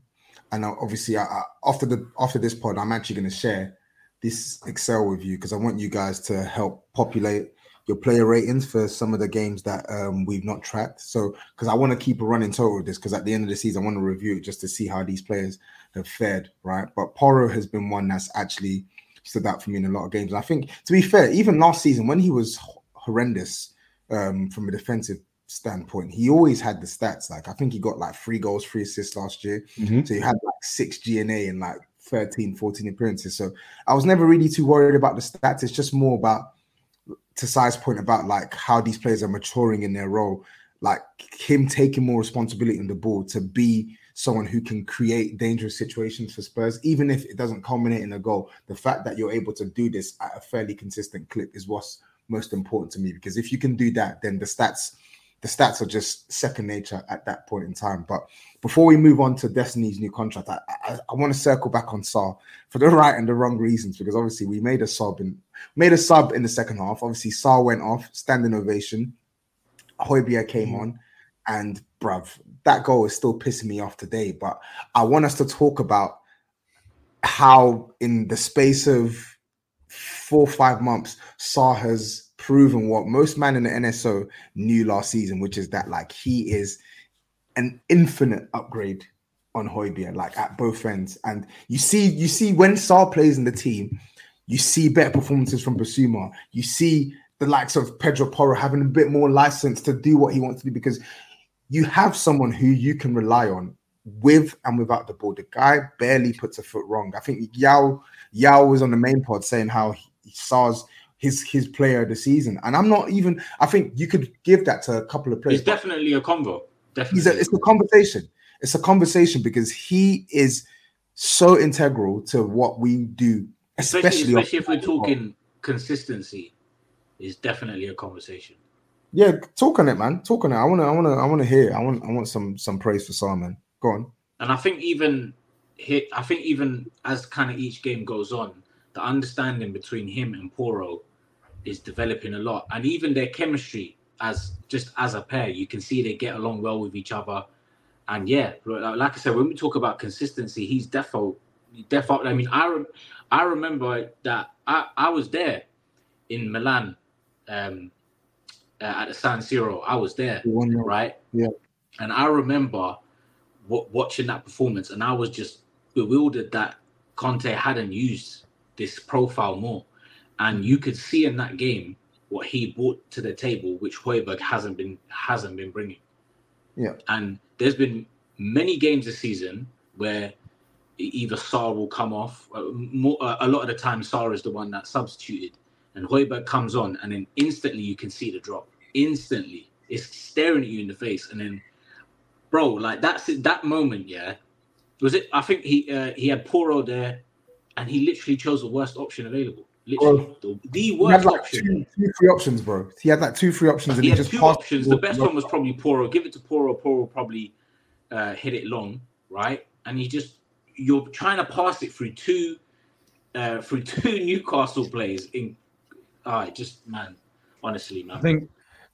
and obviously, I, I, after the after this pod, I'm actually going to share this Excel with you because I want you guys to help populate your player ratings for some of the games that um, we've not tracked. So, because I want to keep a running total of this, because at the end of the season, I want to review it just to see how these players have fared, right? But Porro has been one that's actually stood out for me in a lot of games. And I think, to be fair, even last season when he was horrendous um, from a defensive standpoint, he always had the stats. Like I think he got like three goals, three assists last year. Mhm. So he had like six GNA and like 13, 14 appearances. So I was never really too worried about the stats. It's just more about to size point about like how these players are maturing in their role, like him taking more responsibility in the ball to be someone who can create dangerous situations for Spurs, even if it doesn't culminate in a goal. The fact that you're able to do this at a fairly consistent clip is what's most important to me because if you can do that, then the stats the stats are just second nature at that point in time. But before we move on to Destiny's new contract, I, I, I want to circle back on Sarr for the [laughs] right and the wrong reasons because obviously we made a sub and made a sub in the second half. Obviously, Sarr went off, standing ovation. Højbjerg came mm. on, and bruv, that goal is still pissing me off today. But I want us to talk about how, in the space of four five months, Sarr has proven what most man in the NSO knew last season, which is that like he is an infinite upgrade on Højbjerg, like at both ends. And you see, you see when Sarr plays in the team, you see better performances from Bissouma. You see the likes of Pedro Porro having a bit more license to do what he wants to do because you have someone who you can rely on with and without the ball. The guy barely puts a foot wrong. I think Yao Yao was on the main pod saying how he, Sarr's his his player of the season, and I'm not even. I think you could give that to a couple of players. It's definitely a convo. Definitely, a, it's a conversation. It's a conversation because he is so integral to what we do, especially, especially, especially if we're talking consistency. Is definitely a conversation. Yeah, talk on it, man. Talk on it. I wanna, I wanna, I wanna hear. I want, I want some some praise for man. Go on. And I think even hit, I think even as kind of each game goes on, the understanding between him and Porro is developing a lot, and even their chemistry as just as a pair, you can see they get along well with each other. And yeah, like I said, when we talk about consistency, he's defo, defo. I mean, I re- I remember that I I was there in Milan. Um, at the San Siro. I was there, right? Yeah. And I remember w- watching that performance, and I was just bewildered that Conte hadn't used this profile more. And you could see in that game what he brought to the table, which Højbjerg hasn't been hasn't been bringing. Yeah. And there's been many games this season where either Sarr will come off. Uh, more, uh, a lot of the time, Sarr is the one that's substituted, and Højbjerg comes on, and then instantly you can see the drop. Instantly, it's staring at you in the face, and then, bro, like that's it, that moment. Yeah, was it? I think he uh, he had Porro there, and he literally chose the worst option available. Literally, the, the He worst had like option. two, two, three options, bro. He had like two, three options, and he he, had just two passed. options. The best one was probably Porro. Give it to Porro. Porro probably uh, hit it long, right? And he just you're trying to pass it through two uh, through [laughs] two Newcastle plays. In ah, just man, honestly, man. I think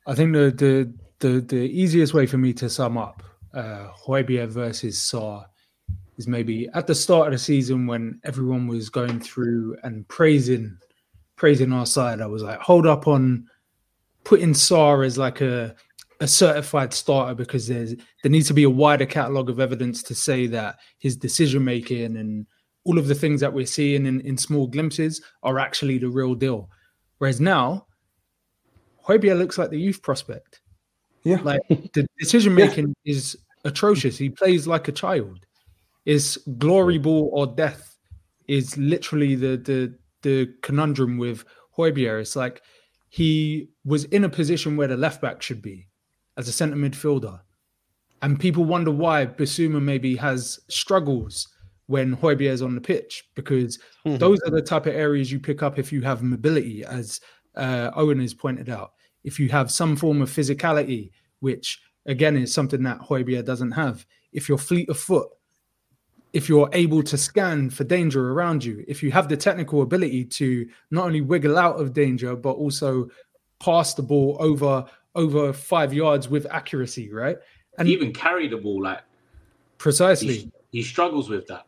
I think the the the, the easiest way for me to sum up uh Højbjerg versus Sarr is maybe at the start of the season when everyone was going through and praising praising our side. I was like, hold up on putting Sarr as like a a certified starter because there's there needs to be a wider catalog of evidence to say that his decision making and all of the things that we're seeing in, in small glimpses are actually the real deal. Whereas now, Højbjerg looks like the youth prospect. Yeah. Like [laughs] the decision making is atrocious. He plays like a child. It's glory ball or death is literally the the the conundrum with Højbjerg. It's like he was in a position where the left back should be as a centre midfielder. And people wonder why Bissouma maybe has struggles when Højbjerg is on the pitch because those are the type of areas you pick up if you have mobility, as uh, Owen has pointed out. If you have some form of physicality, which again is something that Højbjerg doesn't have. If you're fleet of foot, if you're able to scan for danger around you, if you have the technical ability to not only wiggle out of danger but also pass the ball over over five yards with accuracy, right? And he even carry the ball like precisely. He, he struggles with that.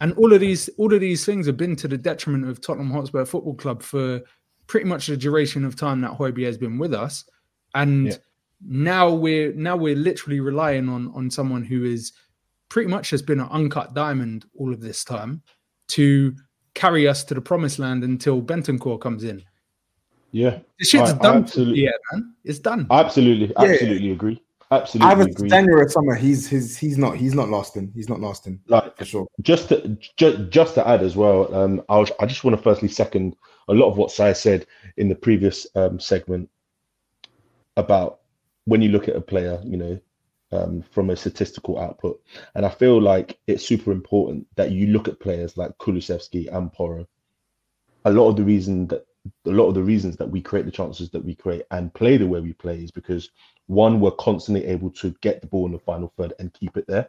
And all of these all of these things have been to the detriment of Tottenham Hotspur Football Club for pretty much the duration of time that Højbjerg has been with us. And Yeah. now we're now we're literally relying on on someone who is pretty much has been an uncut diamond all of this time to carry us to the promised land until Bentancur comes in. Yeah, This shit's I- I done. absolutely- Yeah, man. It's done. absolutely, Yeah. absolutely agree. Absolutely Either agree. January or summer, he's his he's not he's not lasting. He's not lasting Like for sure. just to just, just to add as well, um, I was, I just want to firstly second a lot of what Sai said in the previous um, segment about when you look at a player, you know, um, from a statistical output, and I feel like it's super important that you look at players like Kulusevski and Poro. A lot of the reason that a lot of the reasons that we create the chances that we create and play the way we play is because one, we're constantly able to get the ball in the final third and keep it there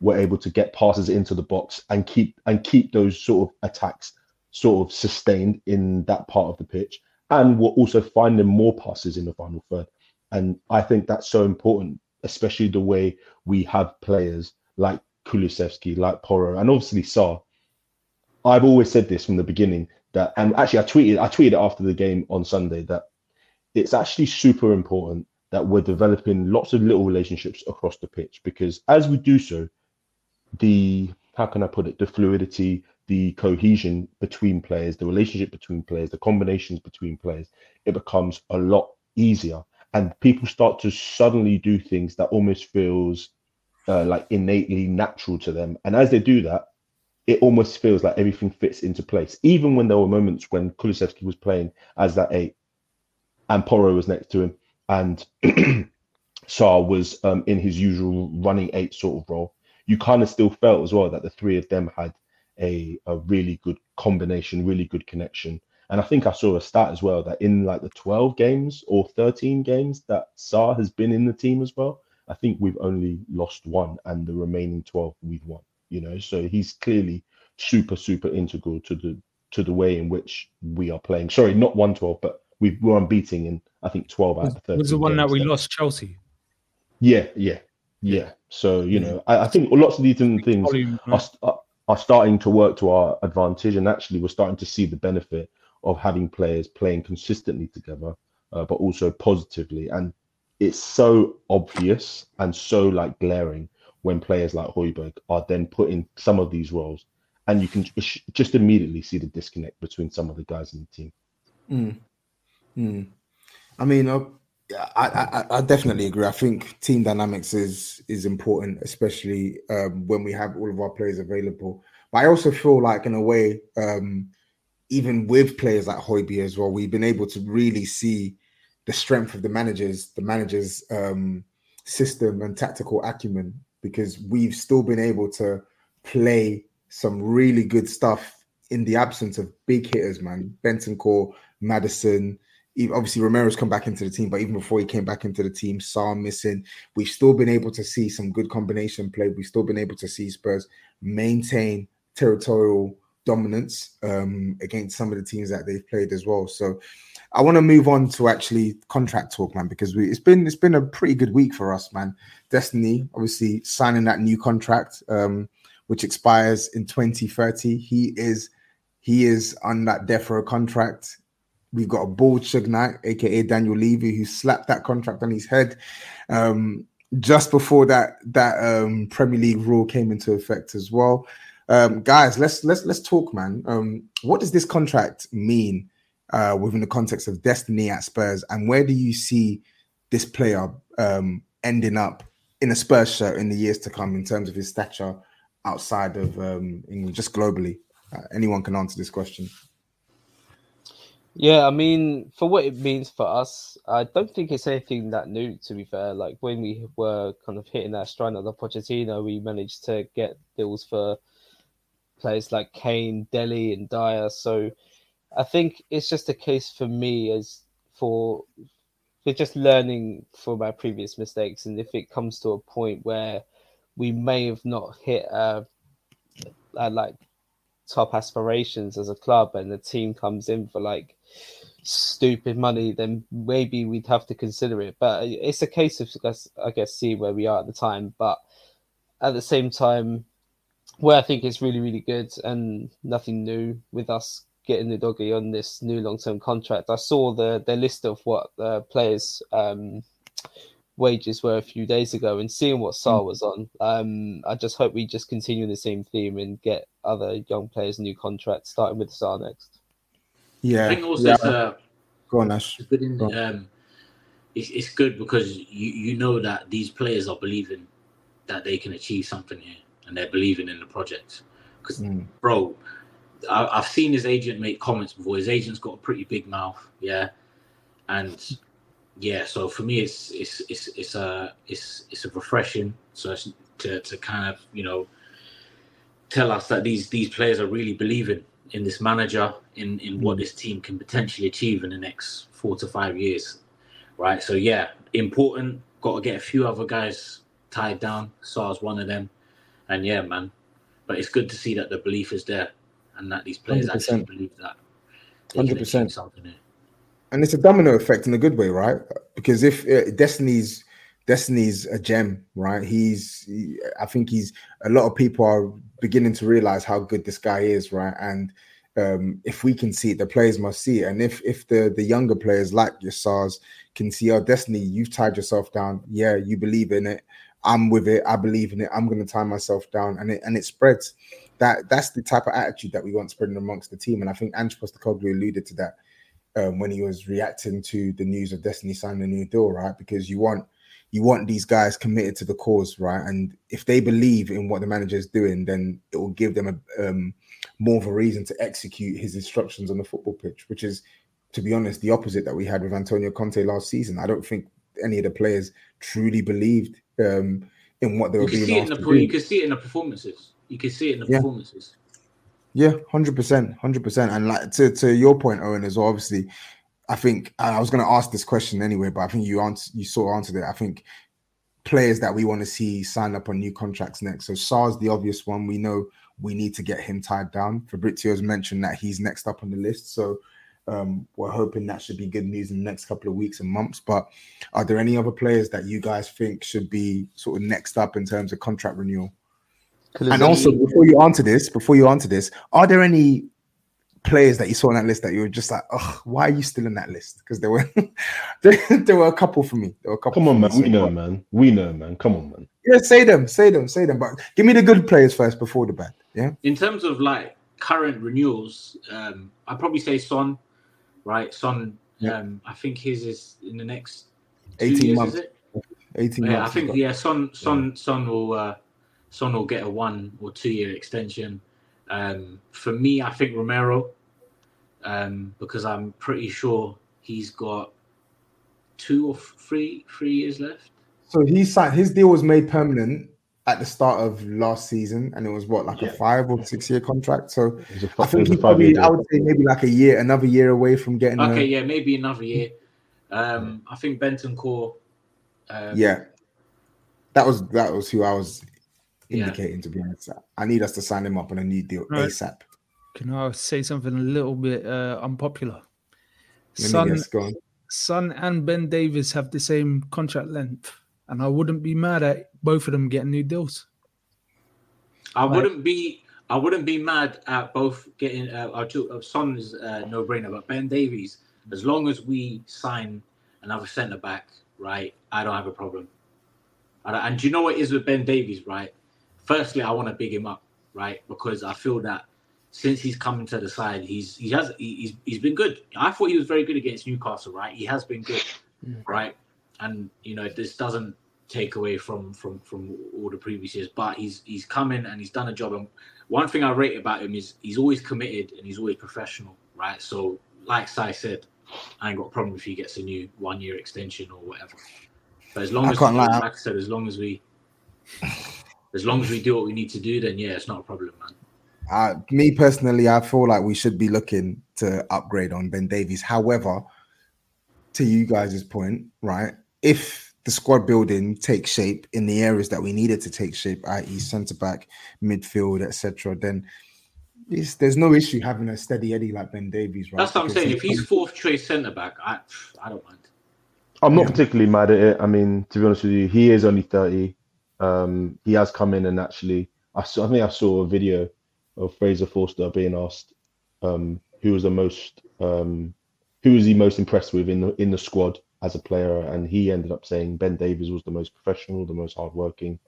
we're able to get passes into the box and keep and keep those sort of attacks sort of sustained in that part of the pitch. And we're also finding more passes in the final third. And I think that's so important, especially the way we have players like Kulusevski, like Poro, and obviously Sarr. I've always said this from the beginning that, and actually I tweeted, I tweeted after the game on Sunday that it's actually super important that we're developing lots of little relationships across the pitch because as we do so, the how can I put it, the fluidity, the cohesion between players, the relationship between players, the combinations between players, it becomes a lot easier. And people start to suddenly do things that almost feels uh, like innately natural to them. And as they do that, it almost feels like everything fits into place. Even when there were moments when Kulusevski was playing as that eight, and Poro was next to him, and [clears throat] Sarr was um, in his usual running eight sort of role, you kind of still felt as well that the three of them had a, a really good combination, really good connection. And I think I saw a stat as well that in like the 12 games or 13 games that Sarr has been in the team as well, I think we've only lost one and the remaining 12 we've won, you know. So he's clearly super, super integral to the to the way in which we are playing. Sorry, not 112, but we were unbeating in I think 12 out of the 13. Was the one that we that- lost Chelsea? Yeah, yeah, yeah. So you know, I, I think lots of these different things are, are are starting to work to our advantage, and actually, we're starting to see the benefit of having players playing consistently together, uh, but also positively. And it's so obvious and so like glaring when players like Højbjerg are then put in some of these roles, and you can just- immediately see the disconnect between some of the guys in the team. Mm. Mm. I mean, I, I I definitely agree. I think team dynamics is is important, especially um, when we have all of our players available. But I also feel like, in a way, um, even with players like Hoiby as well, we've been able to really see the strength of the managers, the managers' um, system and tactical acumen, because we've still been able to play some really good stuff in the absence of big hitters, man. Benton Core, Maddison, obviously Romero's come back into the team, but even before he came back into the team, Sarr missing, we've still been able to see some good combination play. We've still been able to see Spurs maintain territorial dominance um, against some of the teams that they've played as well. So I want to move on to actually contract talk, man, because we it's been it's been a pretty good week for us, man. Destiny obviously signing that new contract, um, which expires in 2030. He is he is on that death row contract. We've got a bald Suge Knight, aka Daniel Levy, who slapped that contract on his head um, just before that that um, Premier League rule came into effect as well. Um, guys, let's let's let's talk, man. Um, what does this contract mean uh, within the context of destiny at Spurs, and where do you see this player um, ending up in a Spurs shirt in the years to come in terms of his stature outside of um, England, just globally? Uh, anyone can answer this question. Yeah, I mean, for what it means for us, I don't think it's anything that new, to be fair. Like when we were kind of hitting that stride under Pochettino, we managed to get deals for players like Kane, Dele, and Dier. So I think it's just a case for me as for for just learning from our previous mistakes. And if it comes to a point where we may have not hit uh, uh like top aspirations as a club and the team comes in for like stupid money, then maybe we'd have to consider it. But it's a case of, I guess, see where we are at the time. But at the same time, where I think it's really, really good and nothing new with us getting the doggy on this new long-term contract. I saw the the list of what the players' um, wages were a few days ago, and seeing what Sarr was on, um, I just hope we just continue the same theme and get other young players new contracts, starting with Sarr next. Yeah, I think also yeah. it's, uh, Go on, Ash. it's good in, Go um, it's, it's good because you, you know that these players are believing that they can achieve something here and they're believing in the project. Because, Mm. bro, I, I've seen his agent make comments before. His agent's got a pretty big mouth, yeah, and yeah. So for me, it's it's it's it's a it's it's a refreshing. So it's to to kind of you know tell us that these these players are really believing in this manager, in in what this team can potentially achieve in the next four to five years, right? So yeah, important. Got to get a few other guys tied down. Sarr's one of them, and yeah, man. But it's good to see that the belief is there, and that these players actually 100%. believe that 100%. something here. and it's a domino effect in a good way, right? Because if uh, Destiny's Destiny's a gem, right? He's, he- I think he's a lot of people are beginning to realize how good this guy is, right? And um, if we can see it, the players must see it. And if if the the younger players like your Sarrs can see, oh, Destiny, you've tied yourself down. Yeah, you believe in it. I'm with it. I believe in it. I'm going to tie myself down, and it and it spreads. That that's the type of attitude that we want spreading amongst the team. And I think Ange Postecoglou alluded to that um, when he was reacting to the news of Destiny signing a new deal, right? Because you want you want these guys committed to the cause, right? And if they believe in what the manager is doing, then it will give them a um, more of a reason to execute his instructions on the football pitch, which is, to be honest, the opposite that we had with Antonio Conte last season. I don't think any of the players truly believed um, in what they were being see it in asked the to do. you can see it in the performances. You can see it in the Yeah. performances. Yeah, hundred percent, hundred percent. And like to to your point, Owen, as well. Obviously, I think I was going to ask this question anyway, but I think you answer you sort of answered it. I think players that we want to see sign up on new contracts next. So Sarr's the obvious one. We know we need to get him tied down. Fabrizio's mentioned that he's next up on the list. So um, we're hoping that should be good news in the next couple of weeks and months. But are there any other players that you guys think should be sort of next up in terms of contract renewal? And also, before you answer this, before you answer this, are there any players that you saw on that list that you were just like, oh, why are you still in that list? Because there were [laughs] there, there were a couple for me. There were a couple. Come on, man. me. We know, man. We know, man. Come on, man. Yeah, say them, say them, say them. But give me the good players first before the bad. Yeah. In terms of like current renewals, um, I'd probably say Son, right? Son, Yeah. um, I think his is in the next 18 years, months. is it? 18 Yeah, I months. think yeah, Son Son Son will uh, Son will get a one or two year extension. Um, for me, I think Romero, um, because I'm pretty sure he's got two or three three years left. So he signed his deal was made permanent at the start of last season, and it was what like Yeah. a five or six year contract. So It was a, I think he probably, I would say maybe like a year, another year away from getting. a- Okay, yeah, maybe another year. Um, I think Bentancur. Um, yeah, that was that was who I was Yeah. indicating. To be honest, I need us to sign him up on a new deal Right. ASAP. Can I say something a little bit uh, unpopular? Let Son, guess, go on. Son and Ben Davies have the same contract length, and I wouldn't be mad at both of them getting new deals. I Like- wouldn't be. I wouldn't be mad at both getting. Uh, our two, uh, Son is uh, no brainer, but Ben Davies, as long as we sign another centre back, right? I don't have a problem. And, and do you know what it is with Ben Davies, right? Firstly, I want to big him up, right? Because I feel that since he's coming to the side, he's he has he's he's been good. I thought he was very good against Newcastle, right? He has been good, mm. right? And you know this doesn't take away from from from all the previous years, but he's he's come in and he's done a job. And one thing I rate about him is he's always committed and he's always professional, right? So, like Sai said, I ain't got a problem if he gets a new one year extension or whatever. But as long I as, lie. like I said, as long as we, as long as we do what we need to do, then yeah, it's not a problem, man. Uh, me personally, I feel like we should be looking to upgrade on Ben Davies. However, to you guys' point, right? If the squad building takes shape in the areas that we need it to take shape, i.e., centre back, midfield, etc., then it's, there's no issue having a steady Eddie like Ben Davies, right? That's what I'm saying. he If he's fourth choice centre back, I I don't mind. I'm not Yeah. particularly mad at it. I mean, to be honest with you, he is only 30. Um, he has come in and actually, I, saw, I think I saw a video of Fraser Forster being asked um, who was the most, um, who was he most impressed with in the in the squad as a player, and he ended up saying Ben Davies was the most professional, the most hardworking.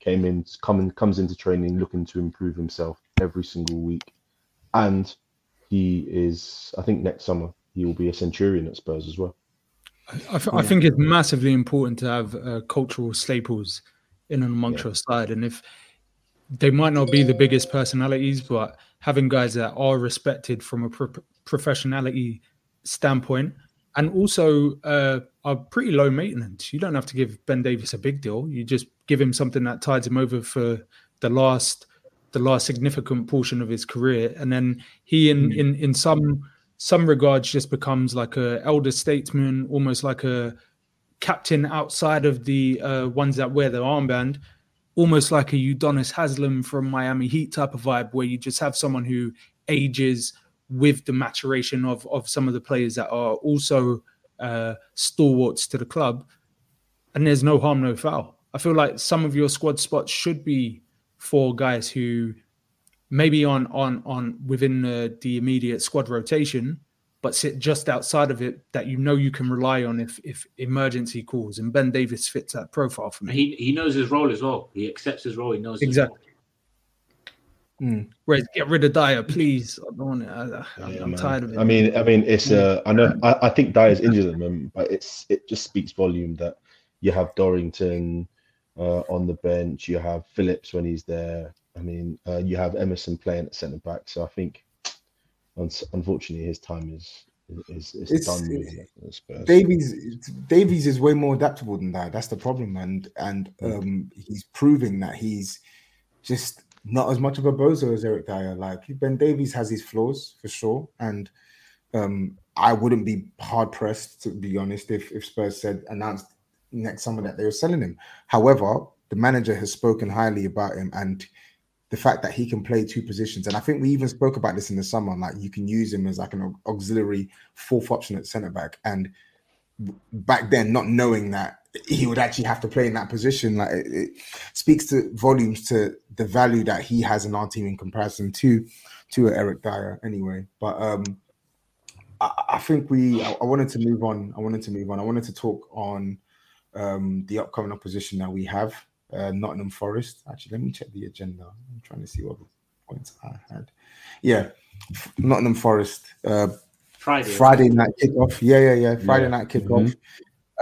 Came in, coming comes into training looking to improve himself every single week, and he is. I think next summer he will be a Centurion at Spurs as well. I, th- I think it's massively important to have uh, cultural staples in and amongst your side, and if they might not be the biggest personalities, but having guys that are respected from a pro- professionality standpoint, and also uh, are pretty low maintenance. You don't have to give Ben Davies a big deal. You just give him something that tides him over for the last the last significant portion of his career, and then he in in in some some regards just becomes like a elder statesman, almost like a captain outside of the uh, ones that wear the armband, almost like a Udonis Haslem from Miami Heat type of vibe, where you just have someone who ages with the maturation of of some of the players that are also uh, stalwarts to the club, and there's no harm, no foul. I feel like some of your squad spots should be for guys who maybe on on on within the, the immediate squad rotation, but sit just outside of it that you know you can rely on if if emergency calls. And Ben Davies fits that profile for me. He he knows his role as well. He accepts his role. He knows his Exactly. role. Whereas get rid of Dier, please. I don't want it. I, I'm, Yeah, I'm man. tired of it. I mean, I mean, it's uh, I know, I, I think Dier's injured at the moment, but it's it just speaks volume that you have Dorrington uh, on the bench, you have Phillips when he's there. I mean, uh, you have Emerson playing at centre back. So I think, unfortunately, his time is is, is It's- done. Spurs. Davies Davies is way more adaptable than that. That's the problem, and and um, he's proving that he's just not as much of a bozo as Eric Dier. Like Ben Davies has his flaws for sure, and um, I wouldn't be hard pressed to be honest if if Spurs said announced next summer that they were selling him. However, the manager has spoken highly about him and the fact that he can play two positions. And I think we even spoke about this in the summer. Like you can use him as like an auxiliary fourth option at centre back. And back then, not knowing that he would actually have to play in that position, like it, it speaks to volumes to the value that he has in our team in comparison to to Eric Dier. Anyway, but um, I, I think we. I, I wanted to move on. I wanted to move on. I wanted to talk on um, the upcoming opposition that we have. Uh, Nottingham Forest. Actually, let me check the agenda. I'm trying to see what points I had. Yeah, Nottingham Forest. Uh, Friday. Friday night kickoff. Yeah, yeah, yeah. Friday Yeah. night kickoff.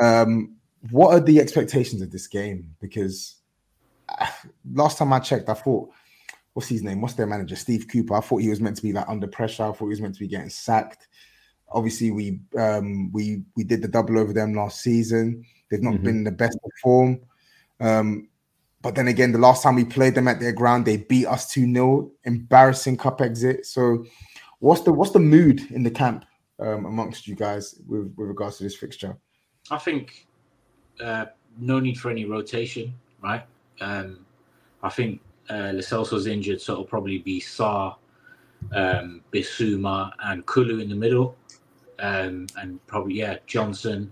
Um, what are the expectations of this game? Because uh, last time I checked, I thought, what's his name? What's their manager? Steve Cooper. I thought he was meant to be like under pressure. I thought he was meant to be getting sacked. Obviously, we um, we we did the double over them last season. They've not Mhm. been in the best of form. Um, but then again, the last time we played them at their ground, they beat us 2 0. Embarrassing cup exit. So, what's the what's the mood in the camp um, amongst you guys with, with regards to this fixture? I think uh, no need for any rotation, right? Um, I think uh, Lo Celso's injured, so it'll probably be Sa, um, and Kulu in the middle, um, and probably yeah Johnson,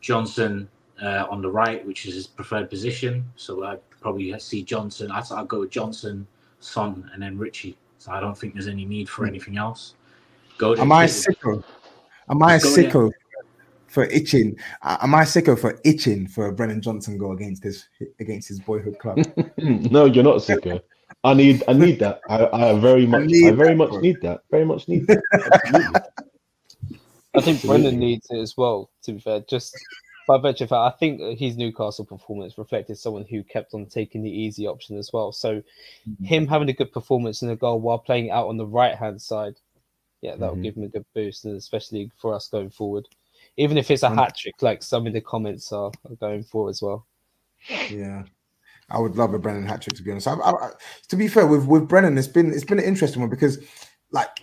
Johnson uh, on the right, which is his preferred position. So I'd probably see Johnson. I'd, I'd go with Johnson, Son, and then Richie. So I don't think there's any need for anything else. Go. Am I sicko? Am I Let's go there. sicko for itching? Am I sicko for itching for a Brennan Johnson goal against his against his boyhood club? [laughs] no, you're not Sicko. I need I need that. I, I very much I, need very that, much bro. need that. Very much need that. [laughs] I think Absolutely. Brendan needs it as well. To be fair, just by virtue of that, I think his Newcastle performance reflected someone who kept on taking the easy option as well. So him having a good performance and a goal while playing out on the right hand side, yeah, that will Mhm. give him a good boost, and especially for us going forward. Even if it's a hat trick, like some of the comments are, are going for as well. Yeah, I would love a Brennan hat trick to be honest. I, I, I- to be fair with with Brennan, it's been it's been an interesting one because like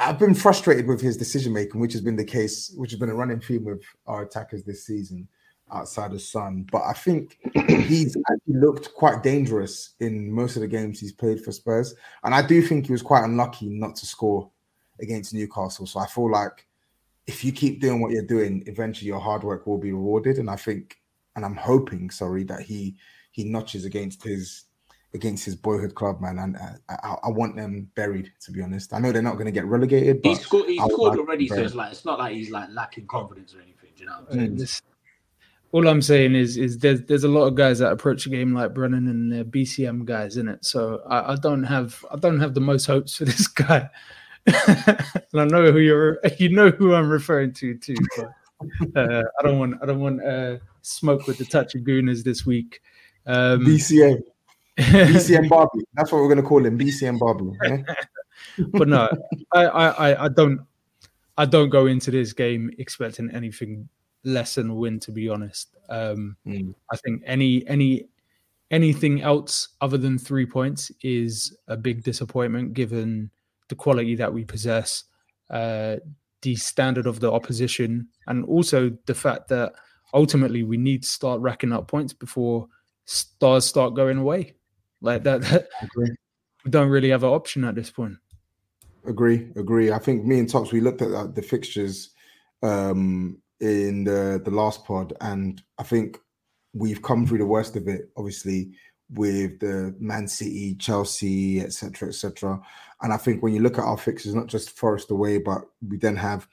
I've been frustrated with his decision making, which has been the case, which has been a running theme with our attackers this season outside of Son. But I think he's actually looked quite dangerous in most of the games he's played for Spurs, and I do think he was quite unlucky not to score against Newcastle. So I feel like if you keep doing what you're doing, eventually your hard work will be rewarded. And I think, and I'm hoping, sorry, that he he notches against his against his boyhood club, man. And uh, I, I want them buried, to be honest. I know they're not going to get relegated, He but scored. He I scored like already, so it's like it's not like he's like lacking confidence or anything. Do you know? What I'm Mm. saying? This- all I'm saying is, is there's there's a lot of guys that approach a game like Brennan and they're BCM guys in it. So I, I don't have I don't have the most hopes for [laughs] this guy. and I know who you're you know who I'm referring to too. But uh, I don't want I don't want uh, smoke with the touch of gooners this week. Um, BCM, BCM [laughs] Barbie. That's what we're going to call him, BCM Barbie. yeah? [laughs] but no, I, I, I- I don't, I don't go into this game expecting anything less than a win. To be honest, um, Mm. I think any any anything else other than three points is a big disappointment given the quality that we possess, uh, the standard of the opposition, and also the fact that ultimately we need to start racking up points before stars start going away. Like that, that we [laughs] don't really have an option at this point. Agree, agree. I think me and Tops we looked at uh, the fixtures um, in the the last pod, and I think we've come through the worst of it. Obviously, with the Man City, Chelsea, etc., etc. And I think when you look at our fixtures, not just Forest away, but we then have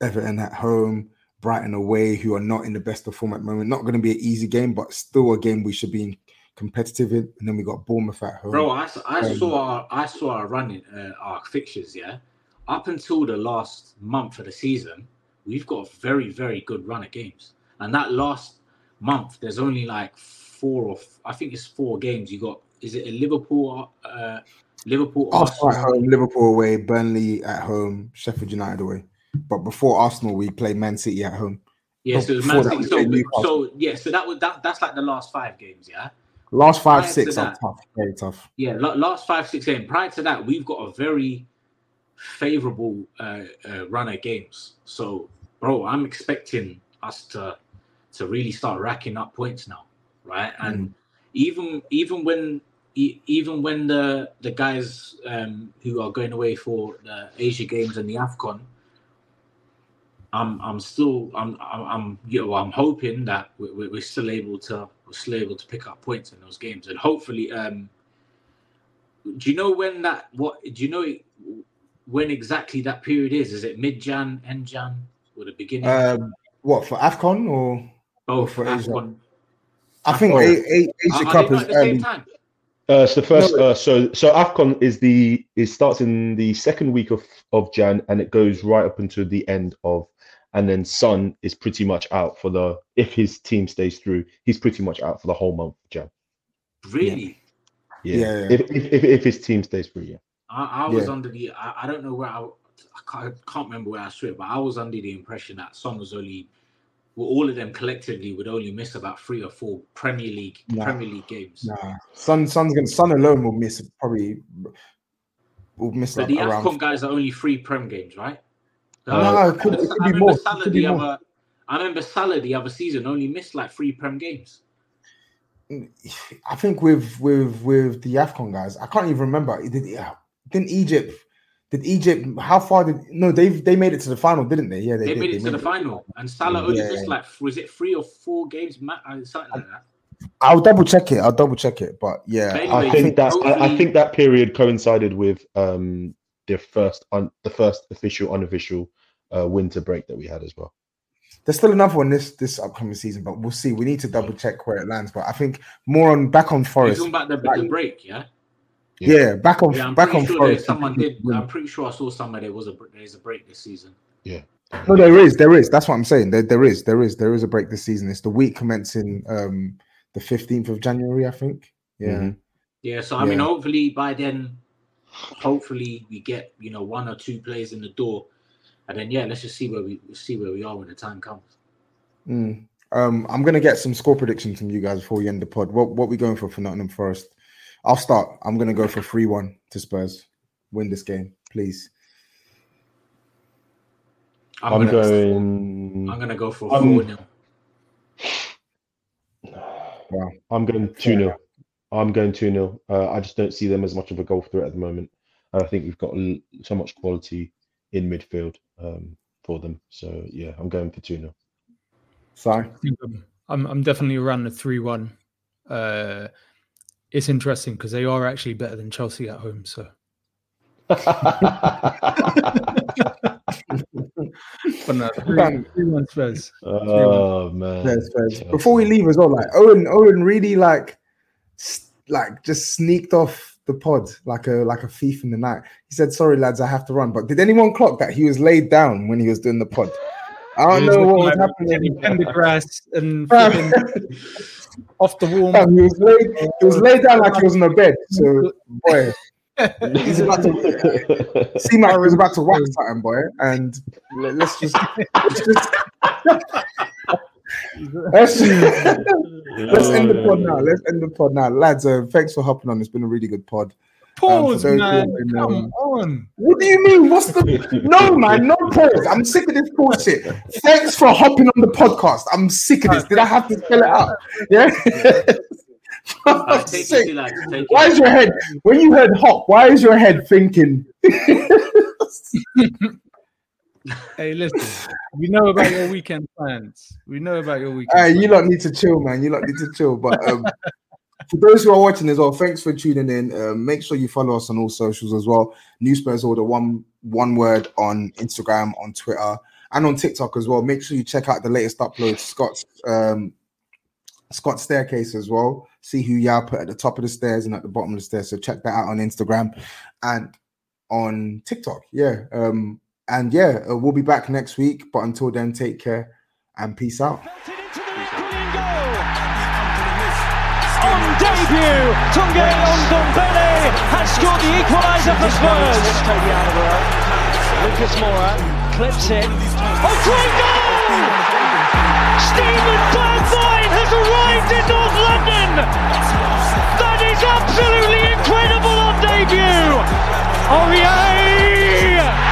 Everton at home, Brighton away, who are not in the best of form at the moment. Not going to be an easy game, but still a game we should be competitive in. And then we got Bournemouth at home. Bro, I, I Um, saw our, I saw our running uh, our fixtures. Yeah, up until the last month of the season, we've got a very very good run of games, and that last month, there's only like four or f- I think it's four games. You got is it a Liverpool, uh, Liverpool, Arsenal at home, Liverpool away, Burnley at home, Sheffield United away. But before Arsenal, we played Man City at home. Yeah, so Man City. So, so yeah, so that was that. That's like the last five games. Yeah, Last five, Prior six are that- tough, very tough. yeah. Last five, six games. Prior to that, we've got a very favorable uh, uh, run of games. So, bro, I'm expecting us to to really start racking up points now, right? And even even when even when the the guys um, who are going away for the Asia Games and the Afcon, I'm I'm still I'm I'm, I'm you know I'm hoping that we- we- we're still able to we're still able to pick up points in those games and hopefully um do you know when that what do you know when exactly that period is is it mid Jan end Jan or the beginning Um, what for Afcon or both for Asia? Afcon I think Oh. A- A- Asia are, are Cup they is the same early. time Uh, so the first, No. uh, so so Afcon is the it starts in the second week of of Jan and it goes right up until the end of, and then Son is pretty much out for the if his team stays through, he's pretty much out for the whole month of Jan. really Yeah, Yeah, yeah. If, if if if his team stays through, yeah. I, I was Yeah. under the I, I don't know where I I can't, I can't remember where I saw it but I was under the impression that Son was only well, all of them collectively would only miss about three or four Premier League Nah. Premier League games. Nah, Son, Son's gonna Son alone will miss probably will miss But like the around. AFCON guys are only three Prem games, right? No, it could- it could I be remember more, it Salah could be the more. other. I remember Salah the other season only missed like three Prem games. I think with with with the Afcon guys, I can't even remember. Did didn't Egypt? Did Egypt? How far did? No, they they made it to the final, didn't they? Yeah, they, They, did. made it to the final, and Salah only Yeah. missed like was it three or four games, uh, something like that. I'll double check it. I'll double check it. But yeah, But I think that I, I think that period coincided with um the first un, the first official unofficial uh, winter break that we had as well. there's still another one this this upcoming season, but we'll see. We need to double check where it lands. But I think more on back on You're Forest. talking about the, the break, yeah. Yeah, back on Yeah, I'm back pretty on sure Forest. someone did. I'm pretty sure I saw somewhere there was a there's a break this season. Yeah. No, there is, there is. That's what I'm saying. There, there is, there is, there is a break this season. It's the week commencing um the 15th of January, I think. Yeah. Mhm. Yeah, so I mean, hopefully by then, hopefully we get you know one or two players in the door, and then yeah, let's just see where we see where we are when the time comes. Mm. Um, I'm gonna get some score predictions from you guys before we end the pod. What what we going for for Nottingham Forest? I'll start. I'm gonna go for three one to Spurs. Win this game, please. I'm, I'm gonna going. I'm gonna go for I'm- four 0 [sighs] I'm going 2 0. I'm going 2 0. Uh, I just don't see them as much of a goal threat at the moment. And I think we've got so much quality in midfield um, for them. So, yeah, I'm going for 2 0. Sorry. I'm I'm definitely around the three one. Uh, it's interesting because they are actually better than Chelsea at home. So, [laughs] but no, [laughs] three, three one Spurs. oh, man. Spurs, Spurs. Before we leave as well, like Owen, Owen really like, s- like just sneaked off the pod like a like a thief in the night. He said, "Sorry, lads, I have to run." But did anyone clock that he was laid down when he was doing the pod? I don't know what was looking like happening. Kenny Pendergrass and [laughs] off the wall. Fam, he was laid. He was laid down like he was in a bed. So, boy, he's about to [laughs] see Mac was about to wax something, boy. And let's just let's just let's, [laughs] let's end the pod now. Let's end the pod now, lads. Uh, thanks for hopping on. It's been a really good pod. Pause, those who man. have been, Come um, on. What do you mean? What's the no man? No pause. I'm sick of this bullshit. Thanks for hopping on the podcast. I'm sick of this. Did I have to spell it out? Yeah. For Alright, fuck's [laughs] take it, sake. Take Why it. is your head when you heard hop? Why is your head thinking? [laughs] Hey, listen. We know about your weekend plans. We know about your weekend. Hey, you plans. lot need to chill, man. You lot need to chill. But um, for those who are watching as well, thanks for tuning in. Um, make sure you follow us on all socials as well. New Spurs Order, one one word on Instagram, on Twitter, and on TikTok as well. Make sure you check out the latest upload, Scott's um, Scott's staircase as well. See who y'all put at the top of the stairs and at the bottom of the stairs. So check that out on Instagram and on TikTok. Yeah. Um, and yeah, uh, we'll be back next week. But until then, take care and peace out. Belted into the Brilliant goal! On debut, Tanguy Ndombele has scored the equaliser for Spurs. Lucas Moura clips it. Oh, great goal! Steven Bergwijn has arrived in North London. That is absolutely incredible on debut. Oh yeah! Sports